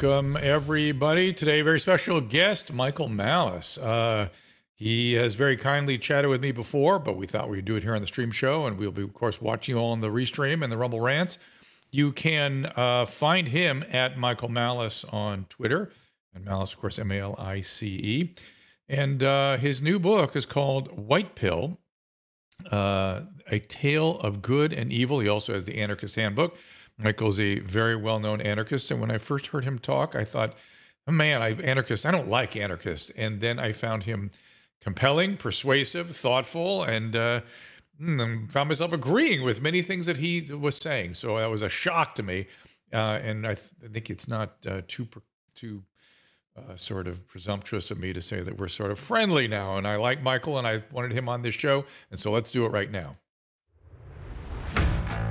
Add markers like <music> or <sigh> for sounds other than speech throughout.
Welcome, everybody. Today, very special guest, Michael Malice. Uh, he has very kindly chatted with me before, but we thought we'd do it here on the stream show, and we'll be, of course, watching you all on the restream and the Rumble Rants. You can uh, find him at Michael Malice on Twitter, and Malice, of course, M A L I C E. And uh, his new book is called White Pill uh, A Tale of Good and Evil. He also has the Anarchist Handbook. Michael's a very well known anarchist. And when I first heard him talk, I thought, oh, man, I anarchist, I don't like anarchists. And then I found him compelling, persuasive, thoughtful, and uh, hmm, found myself agreeing with many things that he was saying. So that was a shock to me. Uh, and I, th- I, think it's not uh, too too uh, sort of presumptuous of me to say that we're sort of friendly now. And I like Michael, and I wanted him on this show, and so let's do it right now.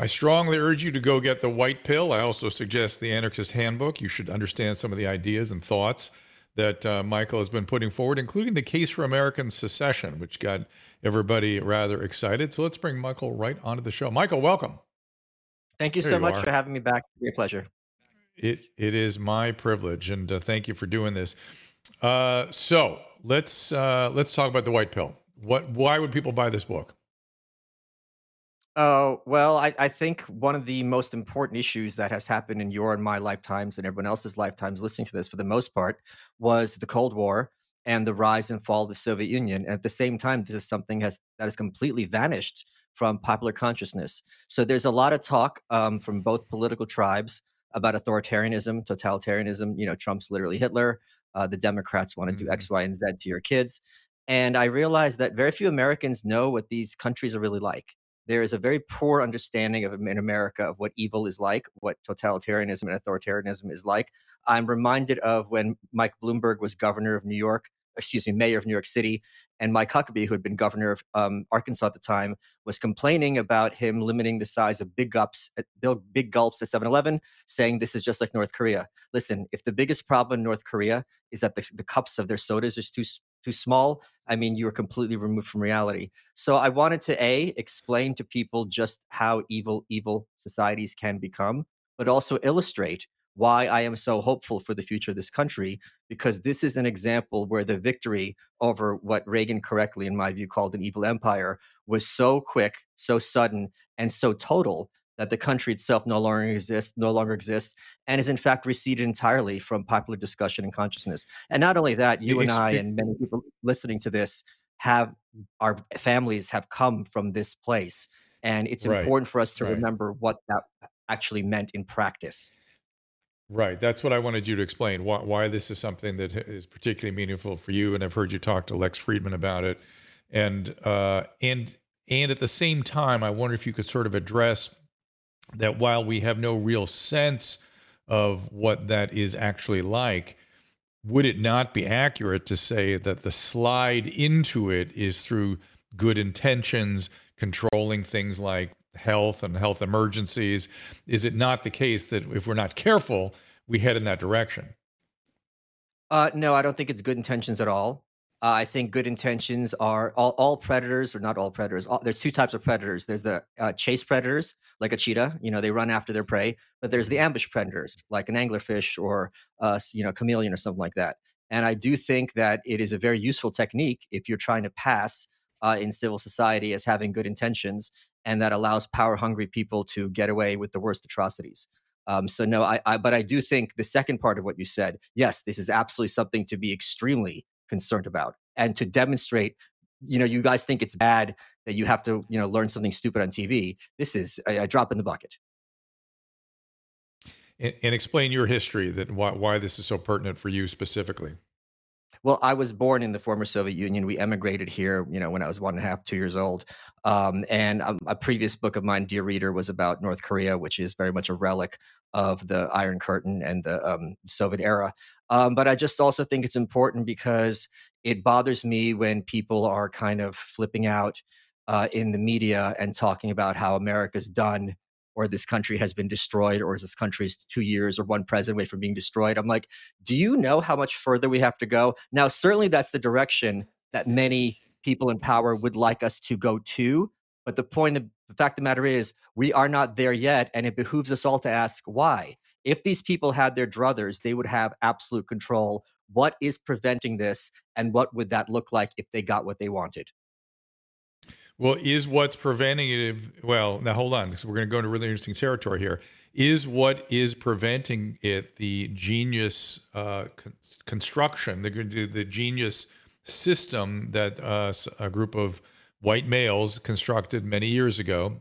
I strongly urge you to go get the white pill. I also suggest the Anarchist Handbook. You should understand some of the ideas and thoughts that uh, Michael has been putting forward, including the case for American secession, which got everybody rather excited. So let's bring Michael right onto the show. Michael, welcome. Thank you there so you much are. for having me back. It's a pleasure. It it is my privilege, and uh, thank you for doing this. Uh, so let's uh, let's talk about the white pill. What? Why would people buy this book? Oh, well, I, I think one of the most important issues that has happened in your and my lifetimes and everyone else's lifetimes listening to this for the most part was the Cold War and the rise and fall of the Soviet Union. And at the same time, this is something has that has completely vanished from popular consciousness. So there's a lot of talk um, from both political tribes about authoritarianism, totalitarianism. You know, Trump's literally Hitler. Uh, the Democrats want to mm-hmm. do X, Y, and Z to your kids. And I realized that very few Americans know what these countries are really like there is a very poor understanding of in America of what evil is like, what totalitarianism and authoritarianism is like. I'm reminded of when Mike Bloomberg was governor of New York, excuse me, mayor of New York City, and Mike Huckabee, who had been governor of um, Arkansas at the time, was complaining about him limiting the size of big gulps at big gulps at 7-Eleven, saying this is just like North Korea. Listen, if the biggest problem in North Korea is that the, the cups of their sodas is too too small, I mean, you are completely removed from reality. So I wanted to A, explain to people just how evil, evil societies can become, but also illustrate why I am so hopeful for the future of this country, because this is an example where the victory over what Reagan correctly, in my view, called an evil empire was so quick, so sudden, and so total that the country itself no longer exists, no longer exists, and is in fact receded entirely from popular discussion and consciousness. And not only that, you and I and many people listening to this have our families have come from this place, and it's right. important for us to right. remember what that actually meant in practice. Right. That's what I wanted you to explain. Why, why this is something that is particularly meaningful for you, and I've heard you talk to Lex Fridman about it, and uh, and and at the same time, I wonder if you could sort of address that while we have no real sense of what that is actually like, would it not be accurate to say that the slide into it is through good intentions, controlling things like health and health emergencies? Is it not the case that if we're not careful, we head in that direction? Uh, no, I don't think it's good intentions at all. Uh, I think good intentions are all, all predators, or not all predators. All, there's two types of predators. There's the uh, chase predators, like a cheetah. You know, they run after their prey. But there's the mm-hmm. ambush predators, like an anglerfish or uh, you know, chameleon or something like that. And I do think that it is a very useful technique if you're trying to pass uh, in civil society as having good intentions, and that allows power-hungry people to get away with the worst atrocities. Um, so no, I, I, but I do think the second part of what you said, yes, this is absolutely something to be extremely concerned about and to demonstrate you know you guys think it's bad that you have to you know learn something stupid on tv this is a, a drop in the bucket. And, and, explain your history that why, why this is so pertinent for you specifically Well, I was born in the former Soviet Union. We emigrated here, you know, when I was one and a half, two years old. Um, and um, a previous book of mine, Dear Reader, was about North Korea, which is very much a relic of the Iron Curtain and the um, Soviet era. Um, but I just also think it's important because it bothers me when people are kind of flipping out uh, in the media and talking about how America's done or this country has been destroyed or this country's two years or one president away from being destroyed. I'm like, do you know how much further we have to go? Now, certainly that's the direction that many people in power would like us to go to. But the point of the fact of the matter is, we are not there yet. And it behooves us all to ask why. If these people had their druthers, they would have absolute control. What is preventing this? And what would that look like if they got what they wanted? Well, is what's preventing it? Well, now hold on, because we're going to go into really interesting territory here. Is what is preventing it the genius uh, con- construction, the, the genius system that uh, a group of white males constructed many years ago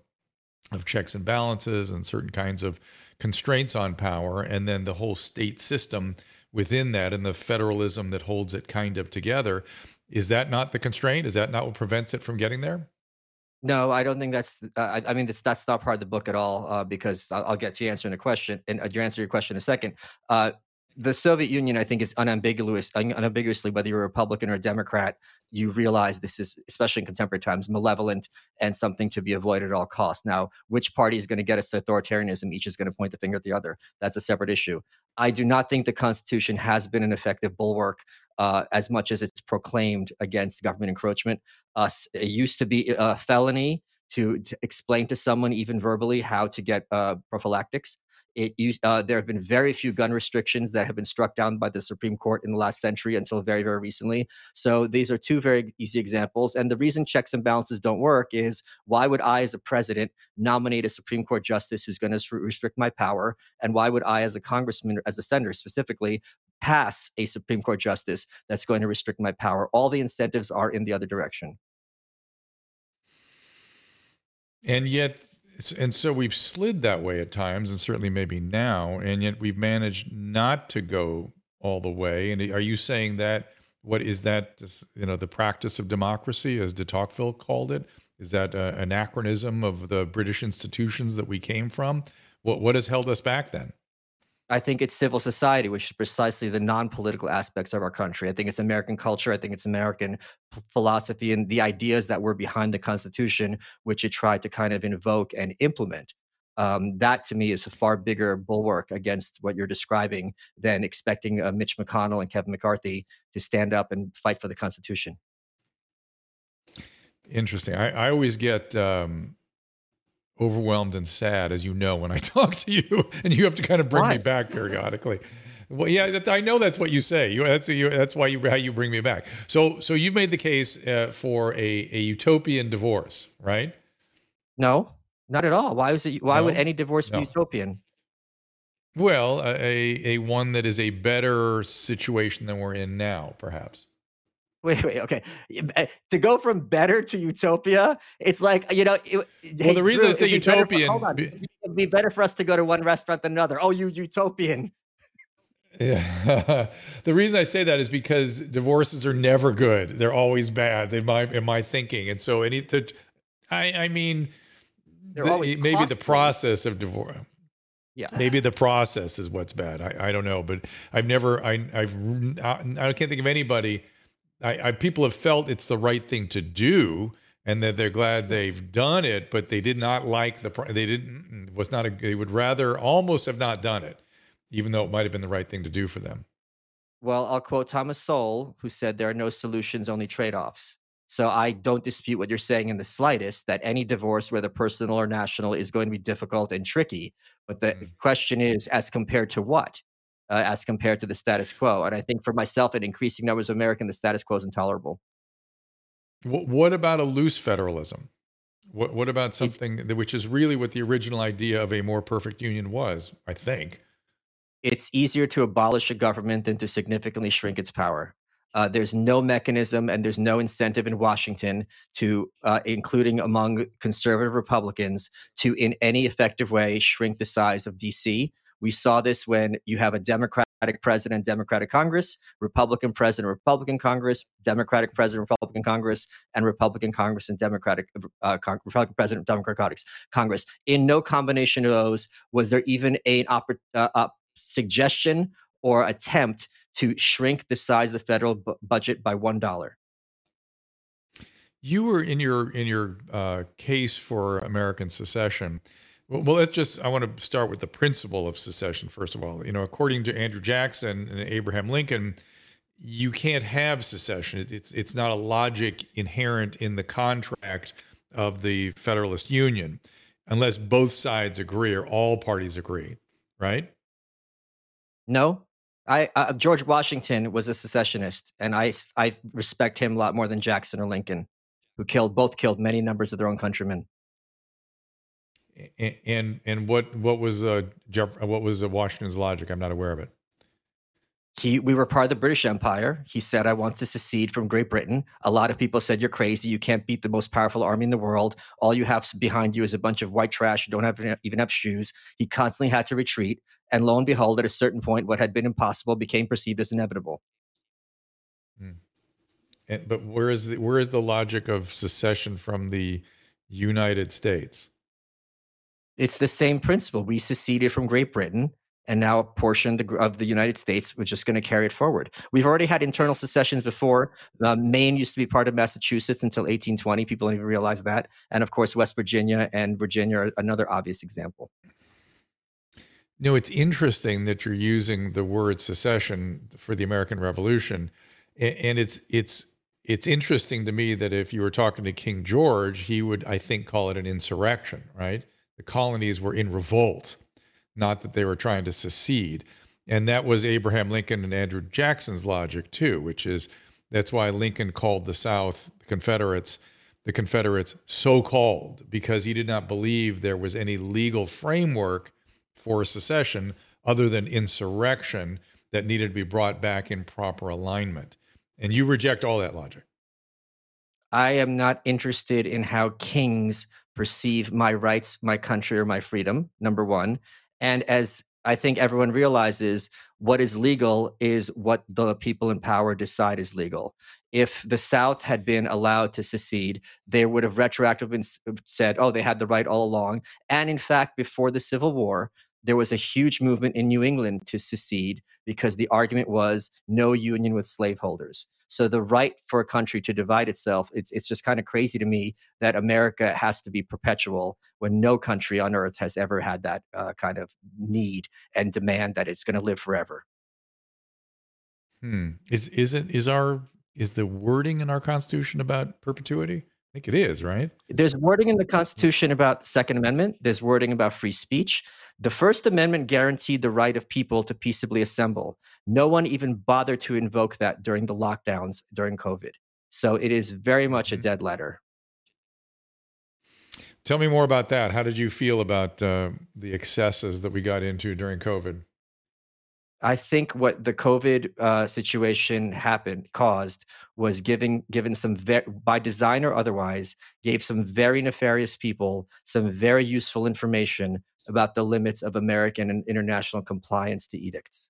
of checks and balances and certain kinds of constraints on power, and then the whole state system within that and the federalism that holds it kind of together. Is that not the constraint? Is that not what prevents it from getting there? No, I don't think that's. Uh, I, I mean, that's that's not part of the book at all. Uh, because I'll, I'll, get to answering a question, and uh, you answer your question in a second. Uh, the Soviet Union, I think, is unambiguous, unambiguously whether you're a Republican or a Democrat. You realize this is, especially in contemporary times, malevolent and something to be avoided at all costs. Now, which party is going to get us to authoritarianism? Each is going to point the finger at the other. That's a separate issue. I do not think the Constitution has been an effective bulwark uh, as much as it's proclaimed against government encroachment. Uh, it used to be a felony to, to, explain to someone, even verbally, how to get uh, prophylactics. It, uh, there have been very few gun restrictions that have been struck down by the Supreme Court in the last century until very, very recently. So these are two very easy examples. And the reason checks and balances don't work is why would I, as a president, nominate a Supreme Court justice who's going to restrict my power? And why would I, as a congressman, as a senator specifically, pass a Supreme Court justice that's going to restrict my power? All the incentives are in the other direction. And yet, and so we've slid that way at times, and certainly maybe now, and yet we've managed not to go all the way. And are you saying that? What is that? You know, the practice of democracy, as de Tocqueville called it, is that an anachronism of the British institutions that we came from? What what has held us back then? I think it's civil society, which is precisely the non-political aspects of our country. I think it's American culture. I think it's American philosophy and the ideas that were behind the Constitution, which it tried to kind of invoke and implement. Um, that to me is a far bigger bulwark against what you're describing than expecting uh, Mitch McConnell and Kevin McCarthy to stand up and fight for the Constitution. Interesting. I, I always get um, overwhelmed and sad, as you know, when I <laughs> talk to you, and you have to kind of bring me back periodically. Well, yeah, that, I know that's what you say. You, that's you, that's why you how you bring me back. So so you've made the case uh, for a, a utopian divorce, right? No, not at all. Why was it? Why no? would any divorce no. be utopian? Well, a a one that is a better situation than we're in now, perhaps. Wait, wait, okay. Eh, to go from better to utopia, it's like you know. It, well, hey, the reason Drew, I say utopian, for, on, it'd be better for us to go to one restaurant than another. Oh, you utopian. Yeah, <laughs> the reason I say that is because divorces are never good; they're always bad. In my in my thinking, and so any to, I I mean, the, maybe costly. the process of divorce. Yeah. Maybe the process is what's bad. I, I don't know, but I've never I I've I can't think of anybody I, I, people have felt it's the right thing to do and that they're glad they've done it, but they did not like the they didn't was not a they would rather almost have not done it, even though it might have been the right thing to do for them. Well, I'll quote Thomas Sowell, who said there are no solutions, only trade-offs. So I don't dispute what you're saying in the slightest that any divorce, whether personal or national, is going to be difficult and tricky. But the mm question is, as compared to what? Uh, as compared to the status quo. And I think for myself and increasing numbers of Americans, the status quo is intolerable. What about a loose federalism? What, what about something it's, which is really what the original idea of a more perfect union was, I think? It's easier to abolish a government than to significantly shrink its power. Uh, there's no mechanism and there's no incentive in Washington to, uh, including among conservative Republicans, to in any effective way shrink the size of DC we saw this when you have a Democrat president, Democratic Congress, Republican president, Republican Congress, Democratic president, Republican Congress, and Republican Congress and Democratic uh, Con- Republican president, Democratic Congress. In no combination of those was there even a, an uh, suggestion or attempt to shrink the size of the federal bu- budget by one dollar. You were in your in your uh, case for American secession. Well, let's just. I want to start with the principle of secession first of all. You know, according to Andrew Jackson and Abraham Lincoln, you can't have secession. It's it's not a logic inherent in the contract of the Federalist Union, unless both sides agree or all parties agree, right? No, I uh, George Washington was a secessionist, and I I respect him a lot more than Jackson or Lincoln who killed both killed many numbers of their own countrymen. And and what what was uh, Jeff, what was uh, Washington's logic? I'm not aware of it. He we were part of the British Empire. He said, "I want to secede from Great Britain." A lot of people said, "You're crazy. You can't beat the most powerful army in the world. All you have behind you is a bunch of white trash who don't have even have shoes." He constantly had to retreat, and lo and behold, at a certain point, what had been impossible became perceived as inevitable. Hmm. And, but where is the where is the logic of secession from the United States? It's the same principle. We seceded from Great Britain, and now a portion of the, United States was just going to carry it forward. We've already had internal secessions before. Uh, Maine used to be part of Massachusetts until 1820. People don't even realize that. And of course, West Virginia and Virginia are another obvious example. No, it's interesting that you're using the word secession for the American Revolution, and it's it's it's interesting to me that if you were talking to King George, he would, I think, call it an insurrection, right? The colonies were in revolt, not that they were trying to secede. And that was Abraham Lincoln and Andrew Jackson's logic, too, which is that's why Lincoln called the South, the Confederates, the Confederates so called, because he did not believe there was any legal framework for secession other than insurrection that needed to be brought back in proper alignment. And you reject all that logic. I am not interested in how kings perceive my rights, my country, or my freedom, number one. And as I think everyone realizes, what is legal is what the people in power decide is legal. If the South had been allowed to secede, they would have retroactively uh, said, oh, they had the right all along. And in fact, before the Civil War, there was a huge movement in New England to secede because the argument was no union with slaveholders. So the right for a country to divide itself, it's it's just kind of crazy to me that America has to be perpetual when no country on earth has ever had that uh, kind of need and demand that it's going to live forever. Hmm. Is is it is our is the wording in our Constitution about perpetuity? I think it is, right? There's wording in the Constitution about the Second Amendment. There's wording about free speech. The First Amendment guaranteed the right of people to peaceably assemble. No one even bothered to invoke that during the lockdowns during COVID. So it is very much a mm-hmm. dead letter. Tell me more about that. How did you feel about uh, the excesses that we got into during COVID? I think what the COVID uh, situation happened caused was giving given some ve- by design or otherwise gave some very nefarious people some very useful information about the limits of American and international compliance to edicts.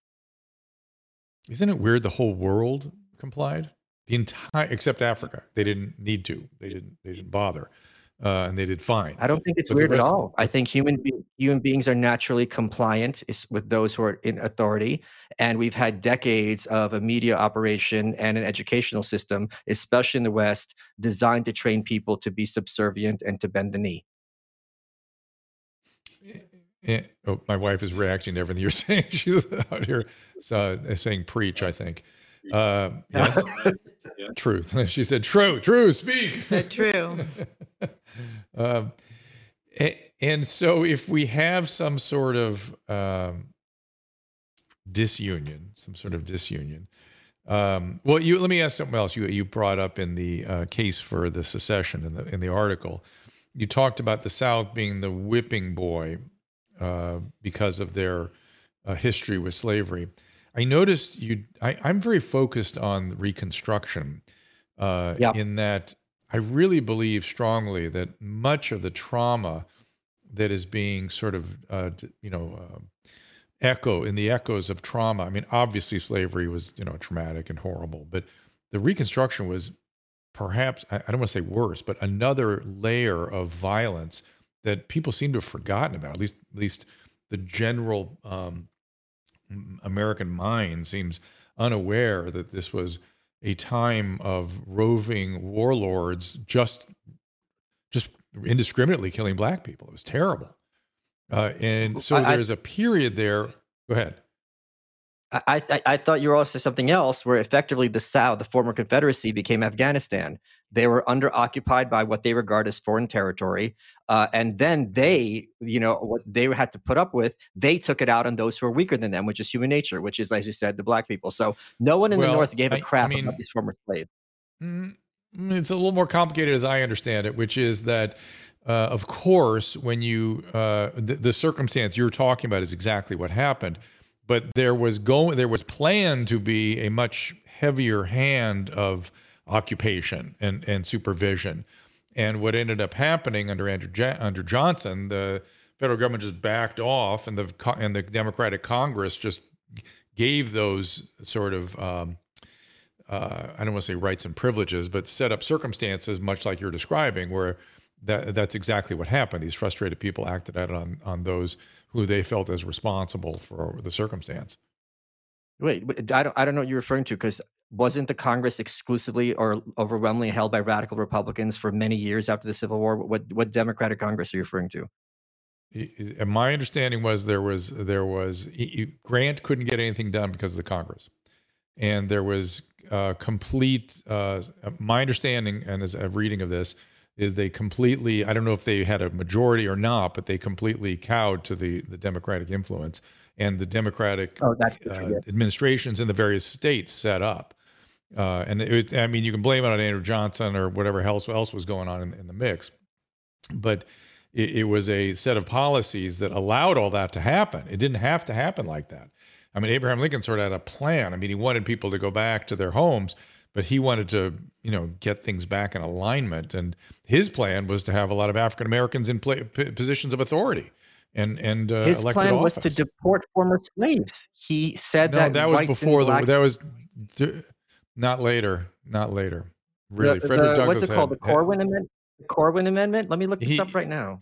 Isn't it weird the whole world complied? The entire except Africa. They didn't need to. They didn't they didn't bother. Uh, and they did fine. I don't think it's but weird at all. I think human be- human beings are naturally compliant with those who are in authority, and we've had decades of a media operation and an educational system, especially in the West, designed to train people to be subservient and to bend the knee. Eh, oh, my wife is reacting to everything you're <laughs> saying. She's out here uh, saying "preach." I think. Uh, yes, yeah. truth. <laughs> She said, "True, true. Speak." Said true. <laughs> um, and so, if we have some sort of um, disunion, some sort of disunion. Um, well, you let me ask something else. You you brought up in the uh, case for the secession in the in the article. You talked about the South being the whipping boy uh, because of their uh, history with slavery. I noticed you. I, am very focused on Reconstruction, uh, yeah. in that I really believe strongly that much of the trauma that is being sort of, uh, you know, uh, echo in the echoes of trauma. I mean, obviously slavery was, you know, traumatic and horrible, but the Reconstruction was perhaps I don't want to say worse, but another layer of violence that people seem to have forgotten about. At least, at least the general um, American mind seems unaware that this was a time of roving warlords just just indiscriminately killing black people. It was terrible. Uh, and so I, there's a period there. Go ahead. I, I, I thought you were also something else where effectively the South, the former Confederacy, became Afghanistan. They were under occupied by what they regard as foreign territory, uh, and then they, you know, what they had to put up with, they took it out on those who are weaker than them, which is human nature, which is, as you said, the black people. So no one in well, the North gave a crap I mean, about these former slaves. Mm, it's a little more complicated, as I understand it, which is that. Uh, of course, when you uh, the, the circumstance you're talking about is exactly what happened but there was going there was planned to be a much heavier hand of occupation and, and supervision. And what ended up happening under Andrew under Johnson, the federal government just backed off, and the and the Democratic Congress just gave those sort of um, uh, I don't want to say rights and privileges, but set up circumstances much like you're describing, where that that's exactly what happened. These frustrated people acted out on on those who they felt as responsible for the circumstance. Wait, I don't I don't know what you're referring to because wasn't the Congress exclusively or overwhelmingly held by radical Republicans for many years after the Civil War? What what Democratic Congress are you referring to? My understanding was there was there was Grant couldn't get anything done because of the Congress, and there was uh, complete. Uh, my understanding and as a reading of this is they completely I don't know if they had a majority or not, but they completely cowed to the the Democratic influence and the Democratic oh, uh, administrations in the various states set up. Uh, and it, I mean, you can blame it on Andrew Johnson or whatever else else was going on in, in the mix, but it, it, was a set of policies that allowed all that to happen. It didn't have to happen like that. I mean, Abraham Lincoln sort of had a plan. I mean, he wanted people to go back to their homes, but he wanted to, you know, get things back in alignment. And his plan was to have a lot of African Americans in play, p- positions of authority. And and uh, his plan office. was to deport former slaves. He said no, that that was before the that was not later, not later. Really, the, Frederick the, Douglass. What's it called? Had, the Corwin Amendment. The Corwin Amendment. Let me look this he, up right now.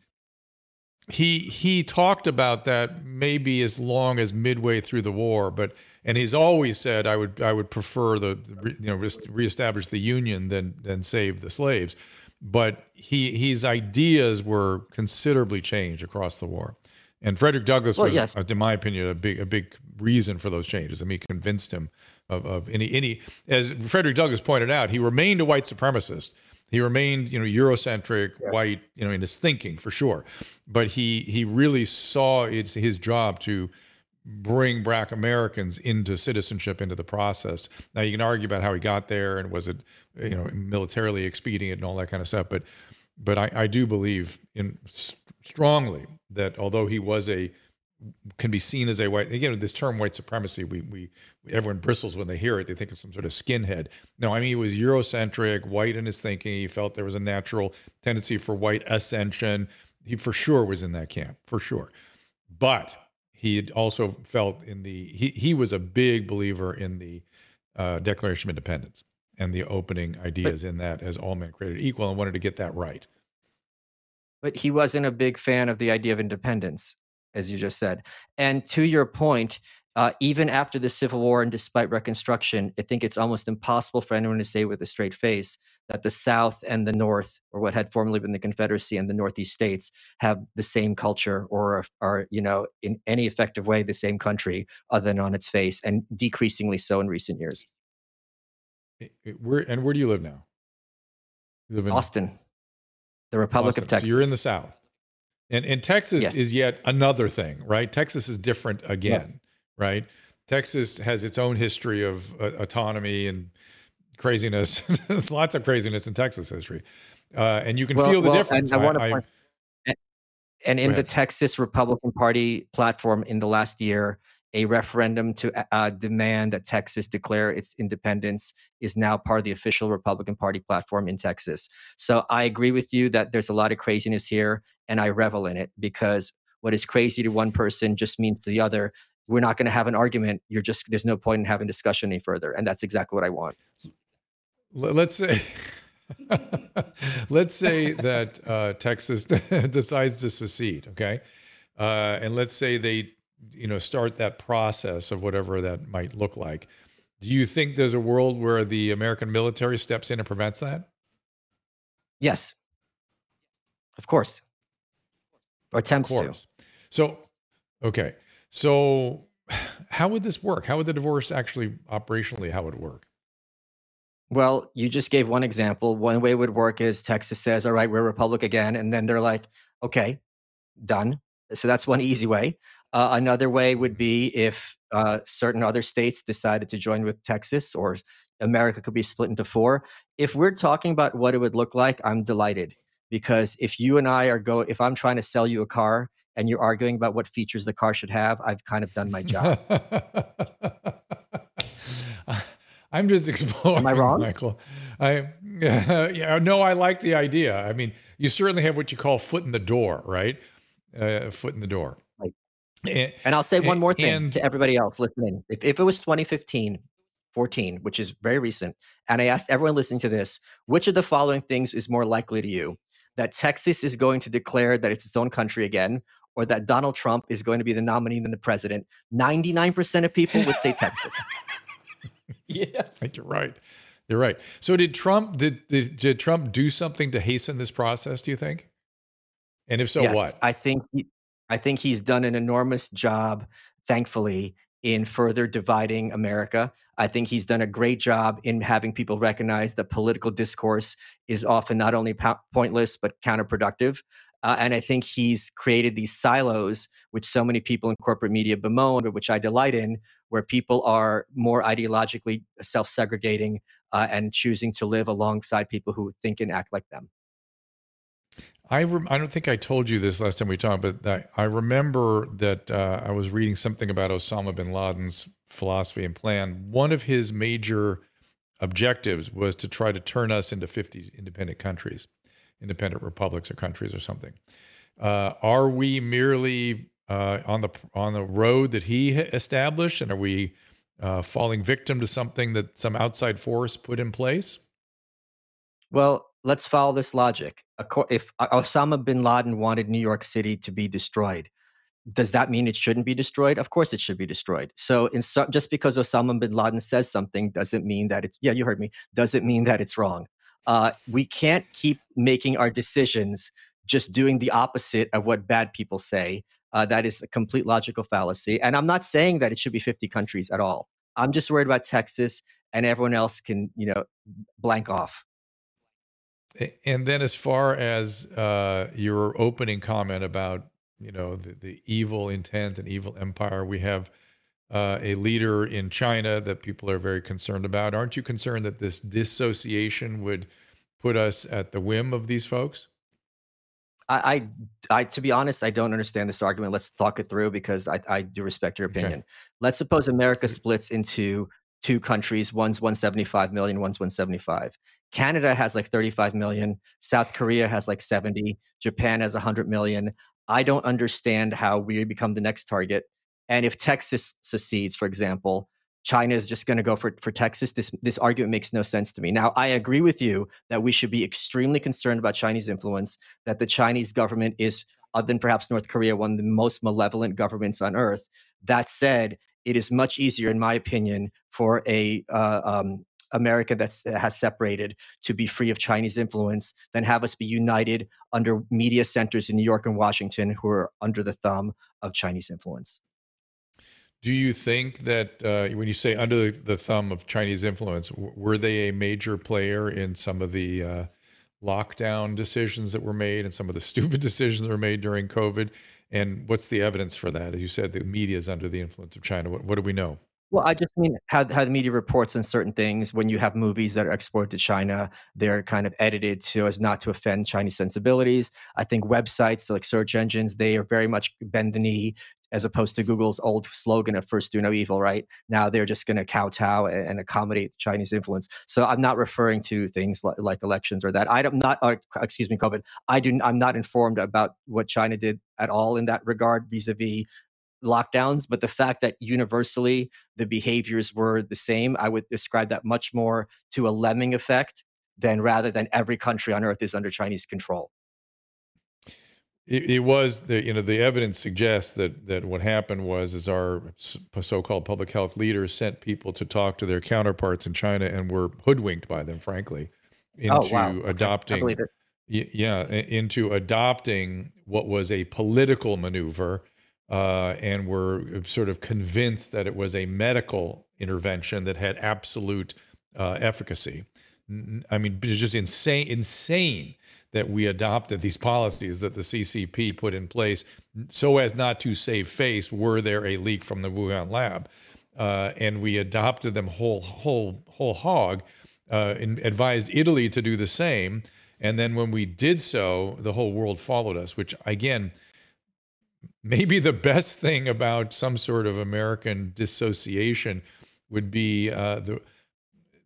He he talked about that maybe as long as midway through the war, but and he's always said I would I would prefer the you know reestablish the union than than save the slaves, but he his ideas were considerably changed across the war, and Frederick Douglass well, was, yes. Uh, in my opinion, a big a big reason for those changes. I mean, convinced him of of any any as Frederick Douglass pointed out, he remained a white supremacist. He remained, you know, Eurocentric, yeah. white, you know, in his thinking for sure, but he he really saw it's his job to bring black Americans into citizenship into the process. Now you can argue about how he got there and was it you know militarily expedient and all that kind of stuff, but but I, I do believe in strongly that although he was a can be seen as a white again this term white supremacy we we everyone bristles when they hear it. They think of some sort of skinhead. No i mean he was eurocentric white in his thinking. He felt there was a natural tendency for white ascension. He for sure was in that camp for sure. But he had also felt in the he he was a big believer in the uh, Declaration of Independence and the opening ideas but, in that as all men created equal and wanted to get that right. But he wasn't a big fan of the idea of independence, as you just said. And to your point, uh, even after the Civil War and despite Reconstruction, I think it's almost impossible for anyone to say with a straight face that the South and the North, or what had formerly been the Confederacy and the Northeast states, have the same culture or are, you know, in any effective way the same country other than on its face, and decreasingly so in recent years. Where and where do you live now? You live in Austin, the Republic Austin. of Texas. So you're in the South. And and Texas yes. is yet another thing, right? Texas is different again. Yes right? Texas has its own history of uh, autonomy and craziness. <laughs> Lots of craziness in Texas history, uh, and you can well, feel the well, difference. I, I want to point, and in the Texas Republican Party platform in the last year, a referendum to uh, uh, demand that Texas declare its independence is now part of the official Republican Party platform in Texas. So I agree with you that there's a lot of craziness here, and I revel in it because what is crazy to one person just means to the other we're not going to have an argument. You're just there's no point in having discussion any further, and that's exactly what I want. Let's say. <laughs> let's say that uh, Texas <laughs> decides to secede, okay, uh, and let's say they, you know, start that process of whatever that might look like. Do you think there's a world where the American military steps in and prevents that? Yes, of course, or attempts of course. to. So, okay, so <sighs> how would this work? How would the divorce actually operationally? How would it work? Well, you just gave one example. One way it would work is Texas says, "All right, we're a republic again," and then they're like, "Okay, done." So that's one easy way. Uh, another way would be if uh, certain other states decided to join with Texas, or America could be split into four. If we're talking about what it would look like, I'm delighted because if you and I are go, if I'm trying to sell you a car and you're arguing about what features the car should have, I've kind of done my job. <laughs> I'm just exploring. <laughs> Am I wrong, Michael? I <laughs> yeah, no, I like the idea. I mean, you certainly have what you call foot in the door, right? Uh, foot in the door. Right. And, and I'll say one eh, more thing and, to everybody else listening. If, if it was 2015, 14, which is very recent, and I asked everyone listening to this, which of the following things is more likely to you? That Texas is going to declare that it's its own country again, or that Donald Trump is going to be the nominee and the president? 99% of people would say Texas. <laughs> yes. Right, You're right. You're right. So did Trump did, did, did Trump do something to hasten this process, do you think? And if so, yes, what? I think he, I think he's done an enormous job, thankfully, in further dividing America. I think he's done a great job in having people recognize that political discourse is often not only po- pointless but counterproductive. Uh, and I think he's created these silos, which so many people in corporate media bemoan, but which I delight in, where people are more ideologically self segregating uh, and choosing to live alongside people who think and act like them. I, rem- I don't think I told you this last time we talked, but I, I remember that uh, I was reading something about Osama bin Laden's philosophy and plan. One of his major objectives was to try to turn us into 50 independent countries, independent republics or countries or something. Uh, are we merely uh, on the on the road that he established, and are we uh, falling victim to something that some outside force put in place? Well, let's follow this logic. If Osama bin Laden wanted New York City to be destroyed, does that mean it shouldn't be destroyed? Of course, it should be destroyed. So, so, just because Osama bin Laden says something doesn't mean that it's yeah, you heard me. Doesn't mean that it's wrong. Uh, we can't keep making our decisions just doing the opposite of what bad people say uh, that is a complete logical fallacy. And I'm not saying that it should be 50 countries at all. I'm just worried about Texas and everyone else can, you know, blank off. And then, as far as uh, your opening comment about, you know, the, the evil intent and evil empire, we have uh, a leader in China that people are very concerned about. Aren't you concerned that this dissociation would put us at the whim of these folks? I, I, I, to be honest, I don't understand this argument. Let's talk it through because I, I do respect your opinion. Okay. Let's suppose America splits into two countries. One's 175 million, one's 175. Canada has like 35 million. South Korea has like 70. Japan has 100 million. I don't understand how we become the next target. And if Texas secedes, for example, China is just going to go for, for Texas. This, this argument makes no sense to me. Now, I agree with you that we should be extremely concerned about Chinese influence, that the Chinese government is, other than perhaps North Korea, one of the most malevolent governments on earth. That said, it is much easier, in my opinion, for a uh, um, America that has separated to be free of Chinese influence than have us be united under media centers in New York and Washington who are under the thumb of Chinese influence. Do you think that uh, when you say under the thumb of Chinese influence, were they a major player in some of the uh, lockdown decisions that were made and some of the <laughs> stupid decisions that were made during COVID? And what's the evidence for that? As you said, the media is under the influence of China. What, what do we know? Well, I just mean how, how the media reports on certain things. When you have movies that are exported to China, they're kind of edited so as not to offend Chinese sensibilities. I think websites like search engines, they are very much bend the knee as opposed to Google's old slogan of first do no evil, right? Now they're just going to kowtow and, and, accommodate Chinese influence. So I'm not referring to things like, like elections or that. I'm not, uh, excuse me, COVID. I do. I'm not informed about what China did at all in that regard vis-a-vis lockdowns, but the fact that universally the behaviors were the same, I would describe that much more to a lemming effect than rather than every country on earth is under Chinese control. It, it, was the you know the evidence suggests that that what happened was is our so-called public health leaders sent people to talk to their counterparts in China and were hoodwinked by them, frankly, oh, into oh, wow. adopting. Okay. Yeah, into adopting what was a political maneuver, uh, and were sort of convinced that it was a medical intervention that had absolute uh, efficacy. I mean, it's just insane, insane that we adopted these policies that the CCP put in place so as not to save face were there a leak from the Wuhan lab. Uh, and we adopted them whole, whole, whole hog, uh, and advised Italy to do the same. And then when we did so, the whole world followed us, which again, maybe the best thing about some sort of American dissociation would be uh, the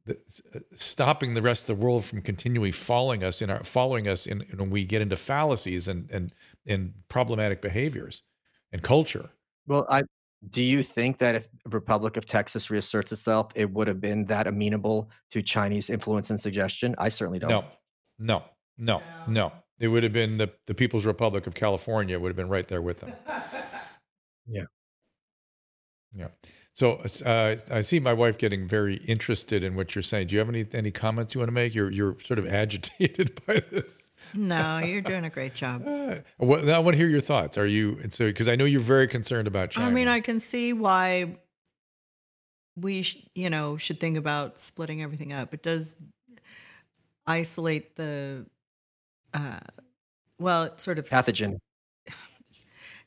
the, uh, stopping the rest of the world from continually following us in our following us in when we get into fallacies and and and problematic behaviors and culture. Well, I do you think that if Republic of Texas reasserts itself, it would have been that amenable to Chinese influence and suggestion? I certainly don't. No, no, no, no. It would have been the, the People's Republic of California would have been right there with them. <laughs> yeah. Yeah. So uh, I see my wife getting very interested in what you're saying. Do you have any any comments you want to make? You're you're sort of <laughs> agitated by this. No, you're doing a great job. <laughs> Uh, well, I want to hear your thoughts. Are you and so because I know you're very concerned about China. I mean, I can see why we sh- you know should think about splitting everything up. It does isolate the uh, well, it sort of pathogen.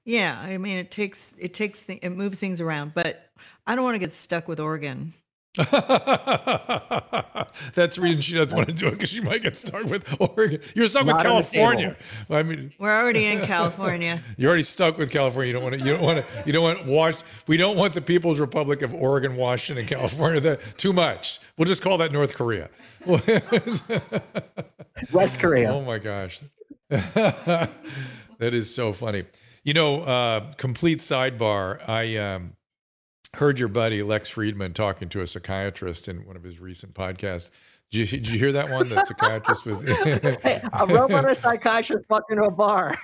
Yeah, I mean, it takes it takes the, it moves things around, but I don't want to get stuck with Oregon. <laughs> That's the reason she doesn't want to do it because she might get stuck with Oregon. You're stuck Not with California. I mean, we're already in <laughs> California. You're already stuck with California. You don't want to. You don't want to. You don't want Wash. We don't want the People's Republic of Oregon, Washington, and California. That too much. We'll just call that North Korea. <laughs> West Korea. Oh my gosh, that is so funny. You know, uh, complete sidebar. I um, heard your buddy Lex Fridman talking to a psychiatrist in one of his recent podcasts. Did you, did you hear that one? That psychiatrist was <laughs> <laughs> hey, a robot a psychiatrist fucking a bar.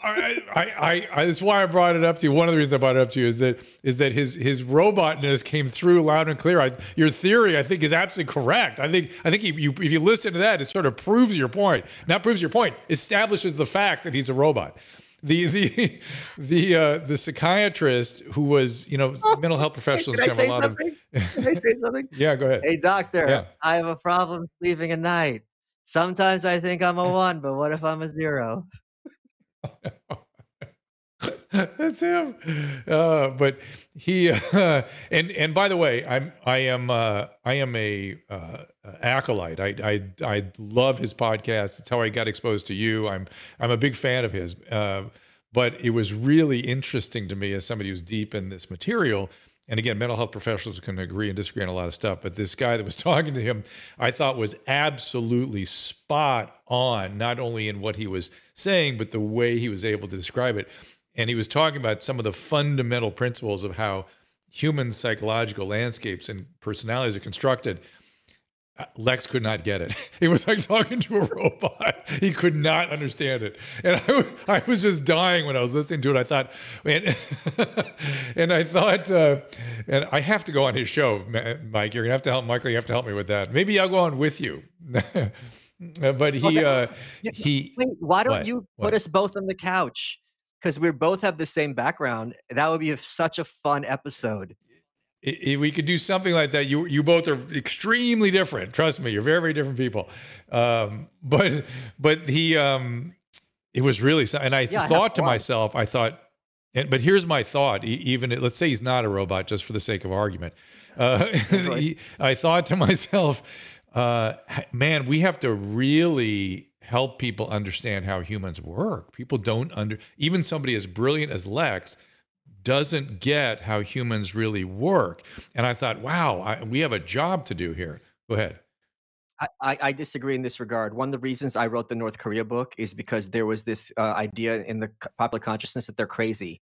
I, I, I, that's why I brought it up to you. One of the reasons I brought it up to you is that is that his his robotness came through loud and clear. I, your theory, I think, is absolutely correct. I think I think you, you, if you listen to that, it sort of proves your point. Not proves your point, establishes the fact that he's a robot the the the uh, the psychiatrist who was you know mental health professionals Can I say a lot something? of Can I say something? <laughs> yeah, go ahead. Hey doctor, yeah. I have a problem sleeping at night. Sometimes I think I'm a one, but what if I'm a zero? <laughs> <laughs> That's him. Uh, but he uh, and and by the way, I'm I am uh, I am a uh, acolyte. I, I I love his podcast. It's how I got exposed to you. I'm I'm a big fan of his. Uh, but it was really interesting to me as somebody who's deep in this material. And again, mental health professionals can agree and disagree on a lot of stuff. But this guy that was <laughs> talking to him, I thought was absolutely spot on, not only in what he was saying, but the way he was able to describe it and he was talking about some of the fundamental principles of how human psychological landscapes and personalities are constructed. Uh, Lex could not get it. <laughs> It was like talking to a robot. <laughs> He could not understand it. And I, I was just dying when I was listening to it. I thought, man, <laughs> and I thought, uh, and I have to go on his show, Mike. You're going to have to help, Michael. You have to help me with that. Maybe I'll go on with you. but he, uh, he, wait, why don't what? you put what? us both on the couch? Because we both have the same background. That would be such a fun episode. It, we could do something like that. You you both are extremely different. Trust me, you're very very different people. Um, <laughs> but but he um, it was really and I yeah, thought I to myself, I thought, and, but here's my thought. Even let's say he's not a robot, just for the sake of argument. Uh, <laughs> he, I thought to <laughs> myself, uh, man, we have to really help people understand how humans work. People don't under even somebody as brilliant as Lex doesn't get how humans really work. And I thought, wow, I, we have a job to do here. Go ahead. I, I, disagree in this regard. One of the reasons I wrote the North Korea book is because there was this uh, idea in the popular consciousness that they're crazy.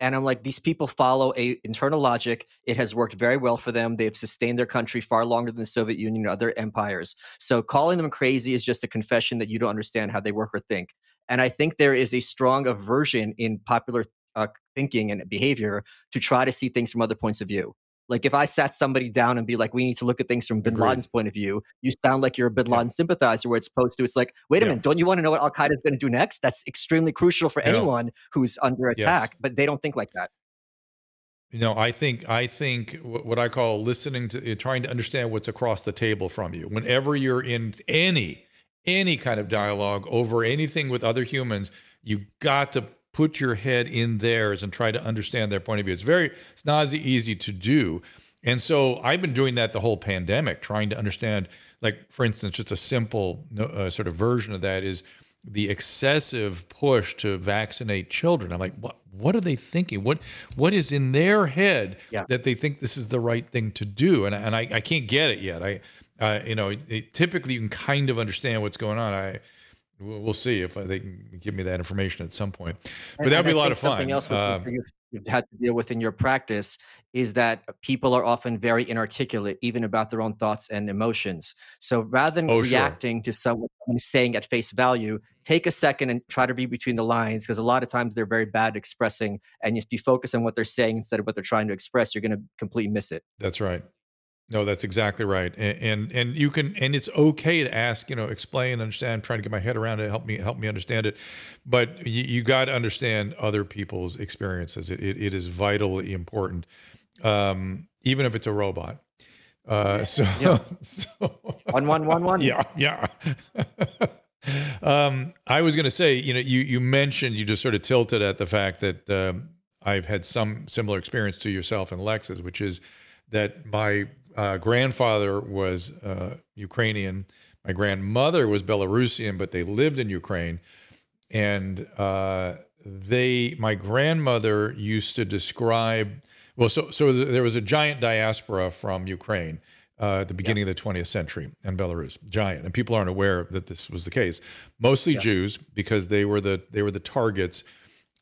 And i'm like these people follow a internal logic. It has worked very well for them. They've sustained their country far longer than the soviet union and other empires. So calling them crazy is just a confession that you don't understand how they work or think. And i think there is a strong aversion in popular uh, thinking and behavior to try to see things from other points of view like if I sat somebody down and be like, we need to look at things from Bin Agreed. Laden's point of view, you sound like you're a Bin Yeah. Laden sympathizer. Where it's supposed to, it's like, wait a Yeah. minute, don't you want to know what Al Qaeda is going to do next? That's extremely crucial for Yeah. anyone who's under Yes. attack. But they don't think like that. You know, I think I think what I call listening to, uh, trying to understand what's across the table from you. Whenever you're in any any kind of dialogue over anything with other humans, you got to put your head in theirs and try to understand their point of view. It's very it's not as easy to do. And so I've been doing that the whole pandemic, trying to understand. Like, for instance, just a simple uh, sort of version of that is the excessive push to vaccinate children. I'm like, what? What are they thinking? What What is in their head Yeah. that they think this is the right thing to do? And and I, I can't get it yet. I, uh, you know, it, typically you can kind of understand what's going on. I. We'll we'll see if they can give me that information at some point. But And- that'd be a lot of fun. Something else Um, you've, you've had to deal with in your practice is that people are often very inarticulate, even about their own thoughts and emotions. So rather than Oh, sure. reacting to someone someone saying at face value, take a second and try to read between the lines because a lot of times they're very bad at expressing. And if you focus on what they're saying instead of what they're trying to express, you're going to completely miss it. That's right. No, that's exactly right. And, and and you can and it's okay to ask, you know, explain, understand. I'm trying to get my head around it. Help me help me understand it. But you, you got to understand other people's experiences. It, it, it is vitally important, um, even if it's a robot. Uh, so, Yeah. <laughs> so One, one, one, one. yeah, yeah. <laughs> um, I was going to say, you know, you you mentioned you just sort of tilted at the fact that um, I've had some similar experience to yourself and Lex's, which is that my uh, grandfather was uh, Ukrainian, my grandmother was Belarusian, but they lived in Ukraine, and uh, they, my grandmother used to describe. Well, so so there was a giant diaspora from Ukraine uh, at the beginning of the 20th century in Belarus, giant, and people aren't aware that this was the case. Mostly Jews because they were the they were the targets.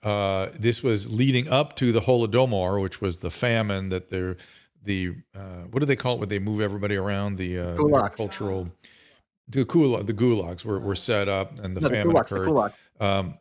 Uh, this was leading up to the Holodomor, which was the famine that they're the uh, what do they call it when they move everybody around the uh, Gulags. cultural the gulag the gulags were, were set up and the No, the famine the occurred. kulak. Um,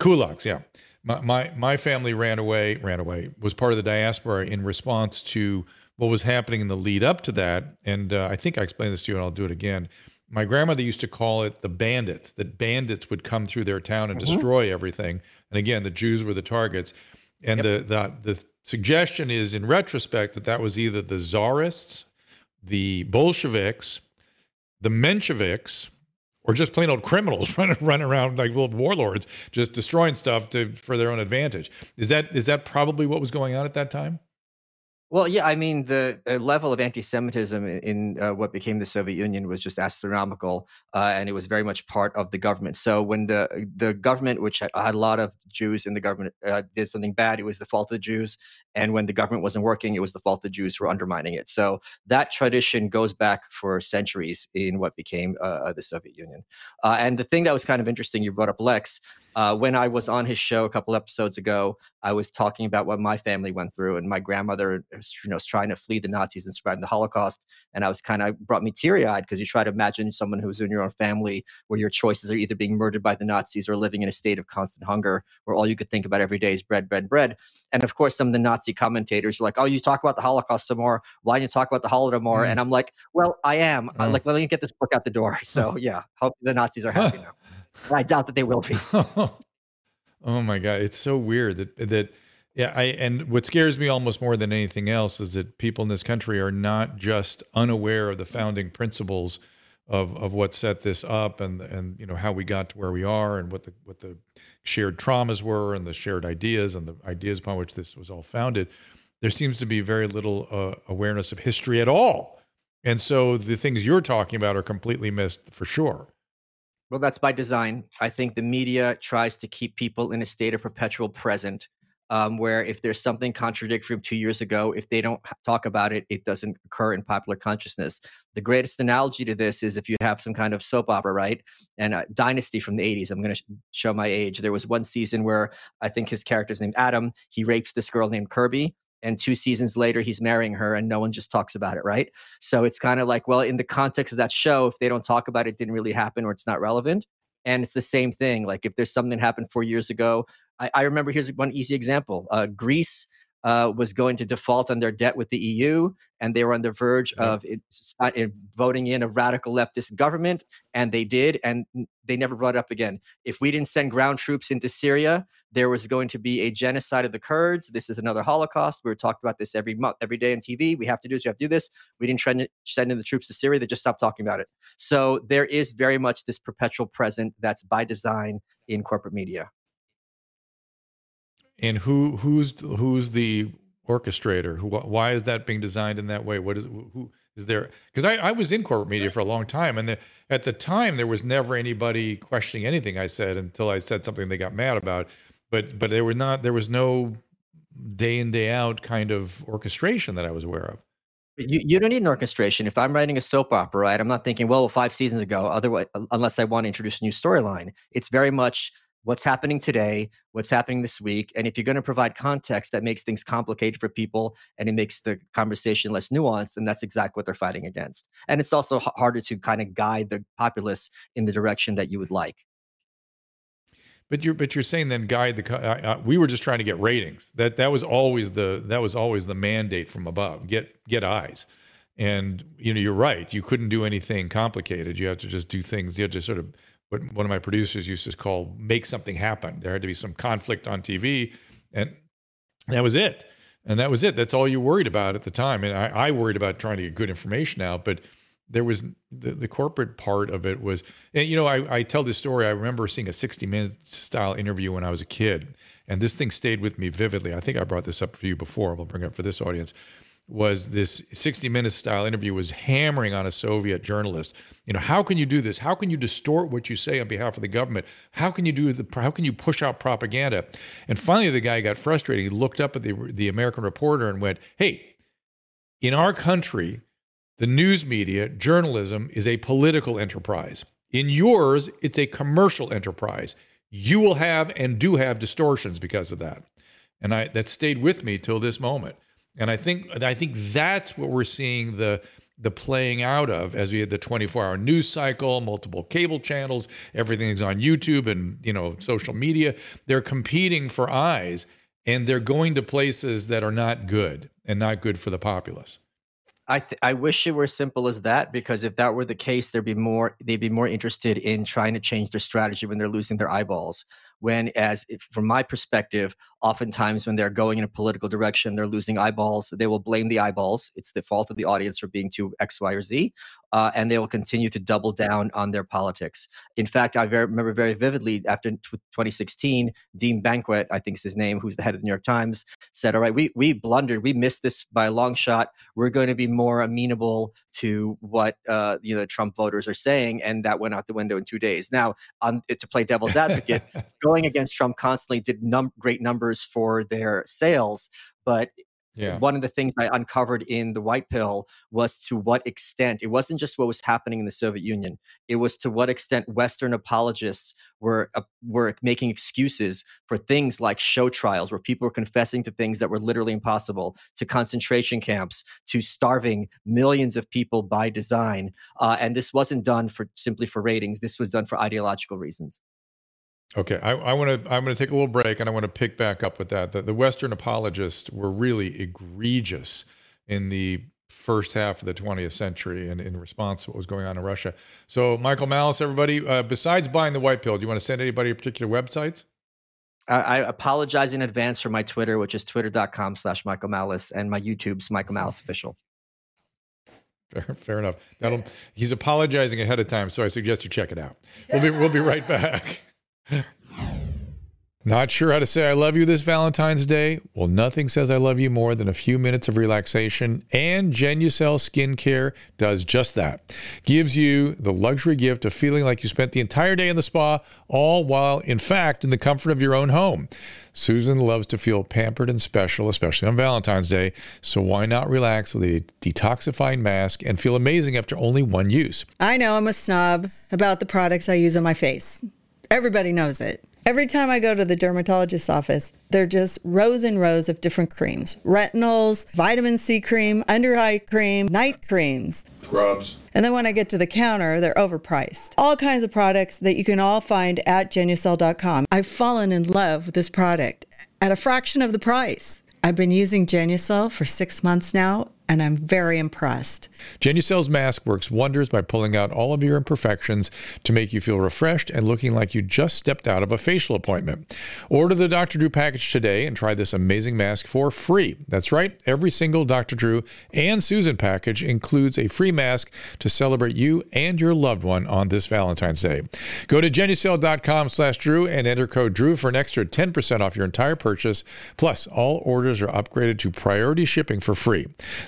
kulaks, yeah. My, my my family ran away, ran away, was part of the diaspora in response to what was happening in the lead up to that. And uh, I think I explained this to you, and I'll do it again. My grandmother used to call it the bandits. That bandits would come through their town and destroy everything. And again, the Jews were the targets. And the, the the suggestion is, in retrospect, that that was either the czarists, the Bolsheviks, the Mensheviks, or just plain old criminals <laughs> running running around like little warlords, just destroying stuff to for their own advantage. Is that is that probably what was going on at that time? Well, yeah, I mean, the, the level of anti-Semitism in, in uh, what became the Soviet Union was just astronomical, uh, and it was very much part of the government. So when the the government, which had, had a lot of Jews in the government, uh, did something bad, it was the fault of the Jews. And when the government wasn't working, it was the fault the Jews were undermining it. So that tradition goes back for centuries in what became uh, the Soviet Union. Uh, and the thing that was kind of interesting, you brought up Lex. Uh, when I was on his show a couple episodes ago, I was talking about what my family went through, and my grandmother, was, you know, was trying to flee the Nazis and survive the Holocaust. And I was kind of brought me teary eyed because you try to imagine someone who's in your own family where your choices are either being murdered by the Nazis or living in a state of constant hunger, where all you could think about every day is bread, bread, bread. And of course, some of the Nazi commentators are like, "Oh, you talk about the Holocaust some more. Why don't you talk about the Holodomor?" Mm. And I'm like, "Well, I am. Oh. like, let me get this book out the door." <laughs> So yeah, hope the Nazis are happy now. <laughs> I doubt that they will be. <laughs> oh my god, it's so weird that that yeah, I and what scares me almost more than anything else is that people in this country are not just unaware of the founding principles of of what set this up and and you know how we got to where we are and what the what the shared traumas were and the shared ideas and the ideas upon which this was all founded. There seems to be very little uh, awareness of history at all. And so the things you're talking about are completely missed for sure. Well, that's by design. I think the media tries to keep people in a state of perpetual present. Um, where if there's something contradictory from two years ago, if they don't talk about it, it doesn't occur in popular consciousness. The greatest analogy to this is if you have some kind of soap opera, right? And uh, Dynasty from the 80s, I'm going to sh- show my age. There was one season where I think his character's named Adam. He rapes this girl named Kirby. And two seasons later, he's marrying her, and no one just talks about it, right? So it's kind of like, well, in the context of that show, if they don't talk about it, it didn't really happen or it's not relevant. And it's the same thing. Like if there's something that happened four years ago, I, I remember here's one easy example. Uh, Greece uh, was going to default on their debt with the EU, and they were on the verge yeah. of it, it, voting in a radical leftist government, and they did, and they never brought it up again. If we didn't send ground troops into Syria, there was going to be a genocide of the Kurds. This is another Holocaust. We were talking about this every month, every day on TV. We have to do this. We have to do this. We didn't send in the troops to Syria. They just stopped talking about it. So there is very much this perpetual present that's by design in corporate media and who who's who's the orchestrator? Who, why is that being designed in that way? What is who is there? Because I, I was in corporate media for a long time, and the, at the time there was never anybody questioning anything I said until I said something they got mad about. But but there were not there was no day in day out kind of orchestration that I was aware of. You, you don't need an orchestration. If I'm writing a soap opera, right, I'm not thinking, well, five seasons ago, otherwise, unless I want to introduce a new storyline. It's very much what's happening today, what's happening this week. And if you're going to provide context that makes things complicated for people and it makes the conversation less nuanced, then that's exactly what they're fighting against. And it's also h- harder to kind of guide the populace in the direction that you would like. But you're but you're saying then guide the. Uh, uh, we were just trying to get ratings. That that was always the that was always the mandate from above. Get get eyes, and you know you're right. You couldn't do anything complicated. You have to just do things. You have to sort of what one of my producers used to call make something happen. There had to be some conflict on TV, and that was it. And that was it. That's all you worried about at the time. And I, I worried about trying to get good information out, but there was the, the corporate part of it was, and you know, I, I tell this story. I remember seeing a 60 minutes style interview when I was a kid, and this thing stayed with me vividly. I think I brought this up for you before. We'll bring it up for this audience was this 60 minutes style interview was hammering on a Soviet journalist. You know, how can you do this? How can you distort what you say on behalf of the government? How can you do the how can you push out propaganda? And finally the guy got frustrated. He looked up at the the American reporter and went, "Hey, in our country, the news media, journalism is a political enterprise. In yours, it's a commercial enterprise. You will have and do have distortions because of that." And I that stayed with me till this moment. And I think I think that's what we're seeing the the playing out of as we had the 24-hour news cycle, multiple cable channels, everything's on YouTube and you know social media. They're competing for eyes, and they're going to places that are not good and not good for the populace. I th- I wish it were simple as that because if that were the case, there'd be more they'd be more interested in trying to change their strategy when they're losing their eyeballs when as if, from my perspective oftentimes when they're going in a political direction they're losing eyeballs they will blame the eyeballs. It's the fault of the audience for being too x y or z uh, and they will continue to double down on their politics. In fact i very, remember very vividly after 2016 dean baquet i think is his name who's the head of the new york times said all right we, we blundered we missed this by a long shot. We're going to be more amenable to what uh, you know the trump voters are saying and that went out the window in two days. Now um, to play devil's advocate <laughs> going against Trump constantly did num- great numbers for their sales, but yeah. One of the things I uncovered in the white pill was to what extent it wasn't just what was happening in the Soviet Union. It was to what extent Western apologists were uh, were making excuses for things like show trials, where people were confessing to things that were literally impossible, to concentration camps, to starving millions of people by design. Uh, and this wasn't done for simply for ratings. This was done for ideological reasons. Okay, I, I want to. I'm going to take a little break, and I want to pick back up with that. The, the Western apologists were really egregious in the first half of the 20th century, and in response to what was going on in Russia. So, Michael Malice, everybody. Uh, besides buying the white pill, do you want to send anybody a particular website? I, I apologize in advance for my Twitter, which is twitter.com/slash Michael Malice, and my YouTube's Michael Malice Official. Fair, fair enough. That'll, he's apologizing ahead of time, so I suggest you check it out. We'll be we'll be right back. Not sure how to say I love you this Valentine's Day? Well, nothing says I love you more than a few minutes of relaxation, and Genucel Skincare does just that. Gives you the luxury gift of feeling like you spent the entire day in the spa, all while, in fact, in the comfort of your own home. Susan loves to feel pampered and special, especially on Valentine's Day, so why not relax with a detoxifying mask and feel amazing after only one use? I know I'm a snob about the products I use on my face. Everybody knows it. Every time I go to the dermatologist's office, they're just rows and rows of different creams retinols, vitamin C cream, under eye cream, night creams. Scrubs. And then when I get to the counter, they're overpriced. All kinds of products that you can all find at genucel.com. I've fallen in love with this product at a fraction of the price. I've been using Genucel for six months now, and I'm very impressed. Genucel's mask works wonders by pulling out all of your imperfections to make you feel refreshed and looking like you just stepped out of a facial appointment. Order the Dr. Drew package today and try this amazing mask for free. That's right, every single Dr. Drew and Susan package includes a free mask to celebrate you and your loved one on this Valentine's Day. Go to genucel.com slash Drew and enter code Drew for an extra 10% off your entire purchase. Plus, all orders are upgraded to priority shipping for free.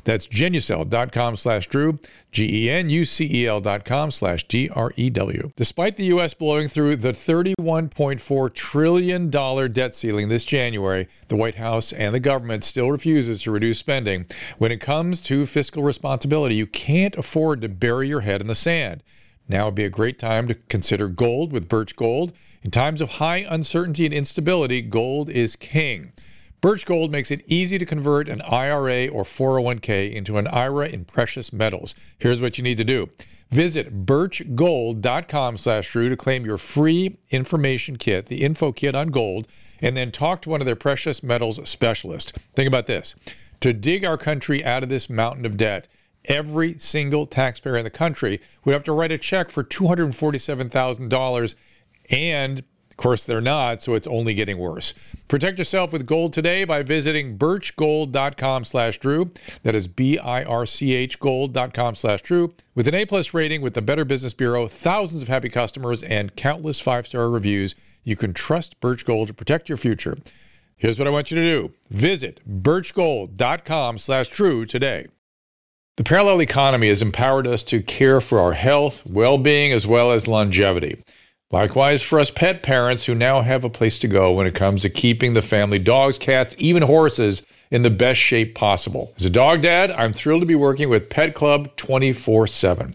That's genucel.com slash Drew, G E N U C E L dot com slash D R E W. Despite the U.S. blowing through the $31.4 trillion debt ceiling this January, the White House and the government still refuses to reduce spending. When it comes to fiscal responsibility, you can't afford to bury your head in the sand. Now would be a great time to consider gold with Birch Gold. In times of high uncertainty and instability, gold is king. Birch Gold makes it easy to convert an IRA or 401k into an IRA in precious metals. Here's what you need to do. Visit birchgold.com slash Drew to claim your free information kit, the info kit on gold, and then talk to one of their precious metals specialists. Think about this. To dig our country out of this mountain of debt, every single taxpayer in the country would have to write a check for $247,000 and course, they're not, so it's only getting worse. Protect yourself with gold today by visiting birchgold.com slash Drew. That is B-I-R-C-H gold.com slash Drew. With an A-plus rating with the Better Business Bureau, thousands of happy customers, and countless five-star reviews, you can trust Birch Gold to protect your future. Here's what I want you to do. Visit birchgold.com slash Drew today. The parallel economy has empowered us to care for our health, well-being, as well as longevity. Likewise, for us pet parents who now have a place to go when it comes to keeping the family dogs, cats, even horses in the best shape possible. As a dog dad, I'm thrilled to be working with Pet Club 24 7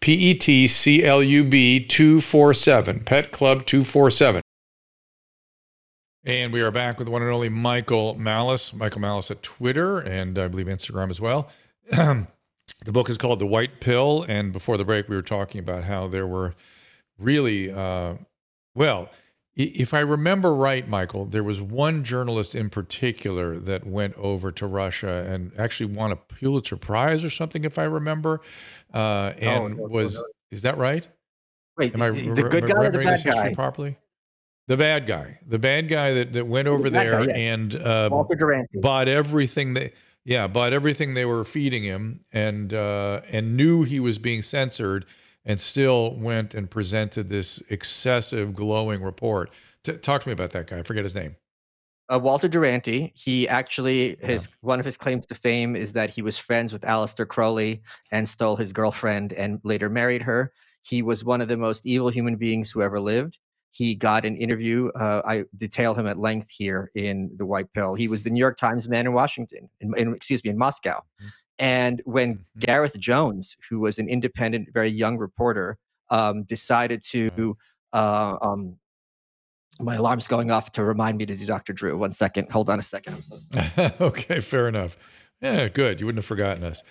P E T C L U B 247, Pet Club 247. And we are back with one and only Michael Malice. Michael Malice at Twitter and I believe Instagram as well. <clears throat> the book is called The White Pill. And before the break, we were talking about how there were really, uh, well, if I remember right, Michael, there was one journalist in particular that went over to Russia and actually won a Pulitzer Prize or something, if I remember. Uh, and no, no, was no. is that right? Wait, Am I the, the re- good guy the remembering bad this history guy? properly? The bad guy, the bad guy that, that went over bad guy, there yeah. and uh, Walter bought everything they yeah bought everything they were feeding him and uh, and knew he was being censored and still went and presented this excessive glowing report. T- talk to me about that guy. I forget his name. Uh, Walter Duranty. He actually his one of his claims to fame is that he was friends with Aleister Crowley and stole his girlfriend and later married her. He was one of the most evil human beings who ever lived. He got an interview. Uh, I detail him at length here in the White Pill. He was the New York Times man in Washington, in, in excuse me, in Moscow. Mm-hmm. And when mm-hmm. Gareth Jones, who was an independent, very young reporter, um, decided to uh, um, my alarm's going off to remind me to do Dr. Drew. One second. Hold on a second. I'm so <laughs> sorry. okay, fair enough. Yeah, good. You wouldn't have forgotten us.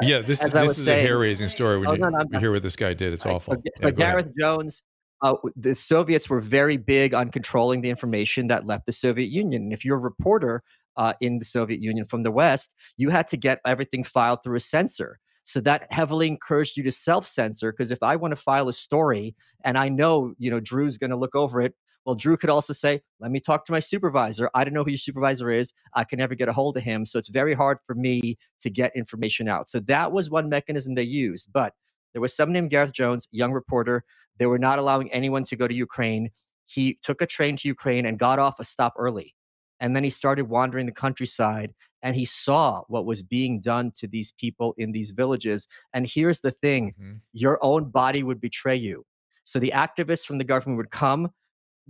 yeah, this, this is saying, a hair raising story when oh, you, no, no, hear what this guy did. It's right. awful. So, so Gareth ahead. Jones, uh, the Soviets were very big on controlling the information that left the Soviet Union. And if you're a reporter uh, in the Soviet Union from the West, you had to get everything filed through a censor. So that heavily encouraged you to self censor because if I want to file a story and I know, you know, Drew's going to look over it well, Drew could also say, let me talk to my supervisor. I don't know who your supervisor is. I can never get a hold of him. So it's very hard for me to get information out. So that was one mechanism they used. But there was someone named Gareth Jones, young reporter. They were not allowing anyone to go to Ukraine. He took a train to Ukraine and got off a stop early. And then he started wandering the countryside and he saw what was being done to these people in these villages. And here's the thing mm-hmm. your own body would betray you. So the activists from the government would come,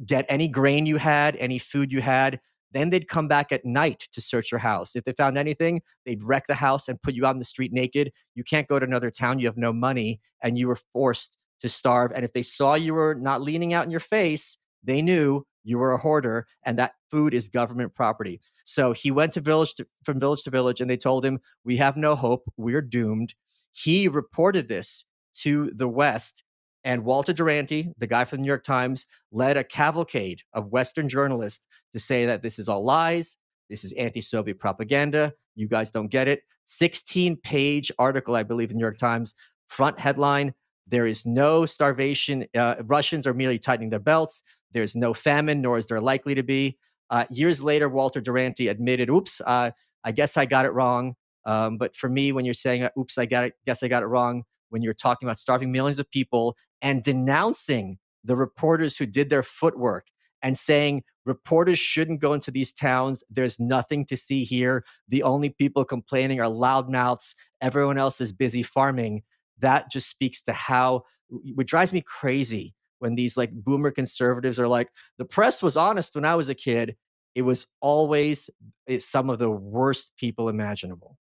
get any grain you had, any food you had. Then they'd come back at night to search your house. If they found anything, they'd wreck the house and put you out in the street naked. You can't go to another town. You have no money, and you were forced to starve. And if they saw you were not leaning out in your face, they knew you were a hoarder, and that food is government property. So he went to village to, from village to village, and they told him, "We have no hope. We're doomed." He reported this to the West, and Walter Duranty, the guy from the New York Times, led a cavalcade of Western journalists to say that this is all lies. This is anti Soviet propaganda. You guys don't get it. 16 page article, I believe, in the New York Times, front headline There is no starvation. Uh, Russians are merely tightening their belts. There's no famine, nor is there likely to be. Uh, years later, Walter Duranty admitted, oops, uh, I guess I got it wrong. Um, but for me, when you're saying, oops, I got it, guess I got it wrong, when you're talking about starving millions of people and denouncing the reporters who did their footwork and saying reporters shouldn't go into these towns. There's nothing to see here. The only people complaining are loudmouths. Everyone else is busy farming. That just speaks to how what drives me crazy when these like boomer conservatives are like, the press was honest when I was a kid. It was always eh, some of the worst people imaginable.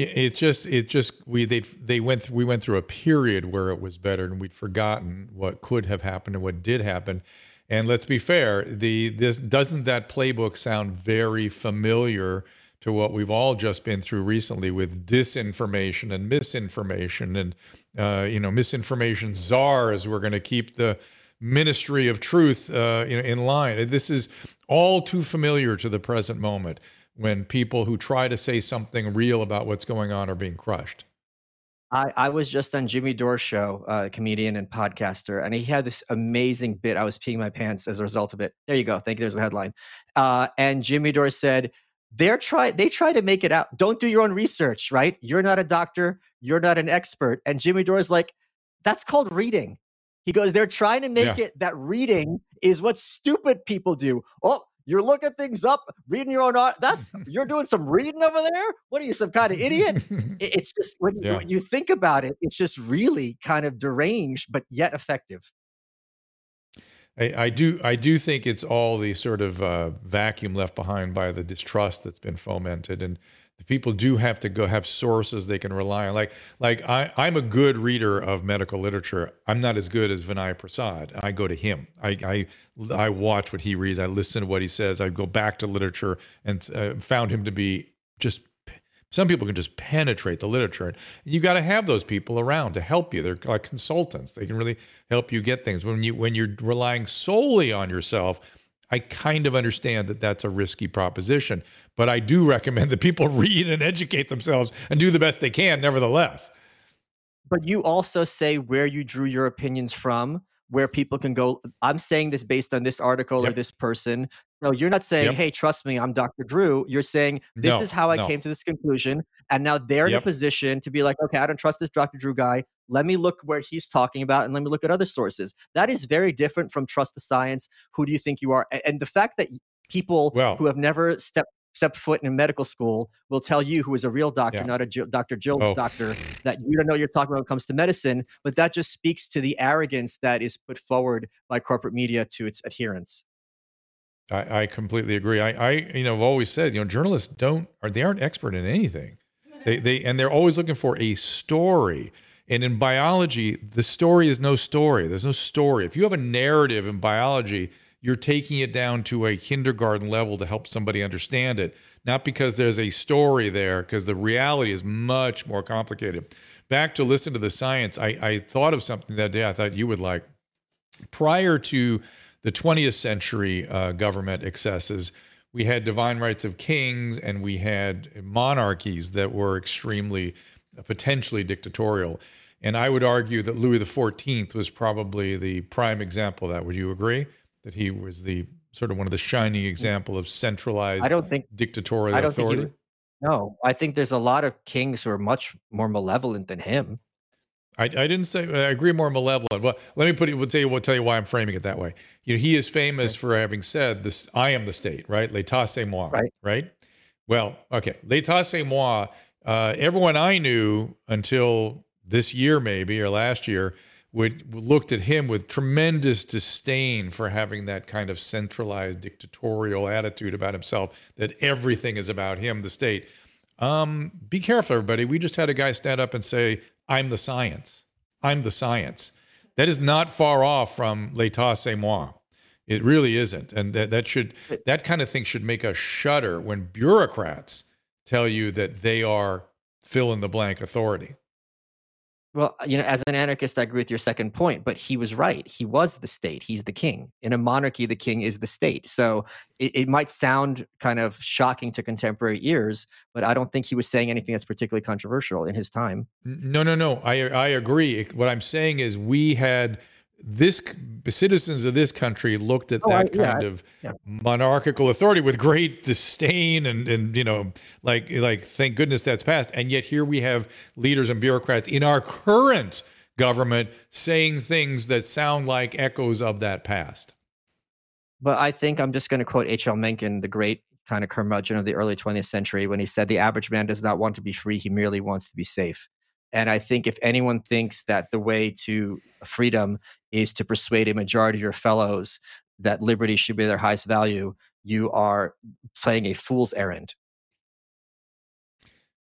It's just it just we they they went th- we went through a period where it was better and we'd forgotten what could have happened and what did happen. And let's be fair, the this doesn't that playbook sound very familiar to what we've all just been through recently with disinformation and misinformation and uh, you know misinformation czars. We're going to keep the ministry of truth uh, you know in line. This is all too familiar to the present moment when people who try to say something real about what's going on are being crushed. I, I was just on Jimmy Dore's show, uh, comedian and podcaster, and he had this amazing bit. I was peeing my pants as a result of it. There you go. Thank you. There's the headline. Uh, and Jimmy Dore said, they're try they try to make it out. Don't do your own research, right? You're not a doctor, you're not an expert. And Jimmy Dore's like, that's called reading. He goes, they're trying to make yeah. it that reading is what stupid people do. Oh, you're looking things up, reading your own art. That's <laughs> you're doing some reading over there. What are you, some kind of idiot? <laughs> it's just when, yeah. when you think about it, it's just really kind of deranged, but yet effective. I, I, do I do think it's all the sort of uh, vacuum left behind by the distrust that's been fomented, and people do have to go have sources they can rely on. Like like I, I'm a good reader of medical literature. I'm not as good as Vinay Prasad. I go to him. I I, I watch what he reads. I listen to what he says. I go back to literature and uh, found him to be just. Some people can just penetrate the literature, and you got to have those people around to help you. They're like consultants. They can really help you get things. When you when you're relying solely on yourself, I kind of understand that that's a risky proposition, but I do recommend that people <laughs> read and educate themselves and do the best they can, nevertheless. But you also say where you drew your opinions from, where people can go. I'm saying this based on this article yep. or this person. No, you're not saying, yep. hey, trust me, I'm Dr. Drew. You're saying, this no, is how I no. came to this conclusion. And now they're yep. in a position to be like, okay, I don't trust this Dr. Drew guy. Let me look where he's talking about and let me look at other sources. That is very different from trust the science. Who do you think you are? And the fact that People Well- who have never stepped stepped foot in a medical school will tell you, who is a real doctor, Yeah. not a Jill, Dr. Jill Oh. doctor, that you don't know what you're talking about when it comes to medicine. But that just speaks to the arrogance that is put forward by corporate media to its adherents. I, I completely agree. I, I, you know, have always said, you know, journalists don't, or they aren't expert in anything. They, they, and they're always looking for a story. And in biology, the story is no story. There's no story. If you have a narrative in biology, you're taking it down to a kindergarten level to help somebody understand it, not because there's a story there, because the reality is much more complicated. Back to listen to the science, I, I thought of something that day I thought you would like. Prior to the 20th century uh, government excesses, we had divine rights of kings and we had monarchies that were extremely uh, potentially dictatorial. And I would argue that Louis XIV was probably the prime example of that. Would you agree that he was the sort of one of the shining example of centralized I don't think dictatorial I don't think authority? he, no, I think there's a lot of kings who are much more malevolent than him. I, I didn't say I agree more malevolent. Well, let me put it. We'll tell you. We'll tell you why I'm framing it that way. You know, he is famous for having said this. I am the state, right? L'état c'est moi, Right. Right. Well, okay. L'état c'est moi. Uh, everyone I knew until this year, maybe or last year, would looked at him with tremendous disdain for having that kind of centralized dictatorial attitude about himself. That everything is about him, the state. Um, be careful, everybody. We just had a guy stand up and say, I'm the science. I'm the science. That is not far off from l'état c'est moi. It really isn't. And that, that should that kind of thing should make us shudder when bureaucrats tell you that they are fill in the blank authority. Well, you know, as an anarchist, I agree with your second point, but he was right. He was the state. He's the king. In a monarchy, the king is the state. So it, it might sound kind of shocking to contemporary ears, but I don't think he was saying anything that's particularly controversial in his time. No, no, no. I I agree. What I'm saying is we had this citizens of this country looked at Oh, that yeah, kind I- of yeah. monarchical authority with great disdain and and you know like like thank goodness that's passed and yet here we have leaders and bureaucrats in our current government saying things that sound like echoes of that past But I think I'm just going to quote H.L. Mencken, the great kind of curmudgeon of the early 20th century, when he said, The average man does not want to be free, he merely wants to be safe. And I think if anyone thinks that the way to freedom is to persuade a majority of your fellows that liberty should be their highest value, you are playing a fool's errand.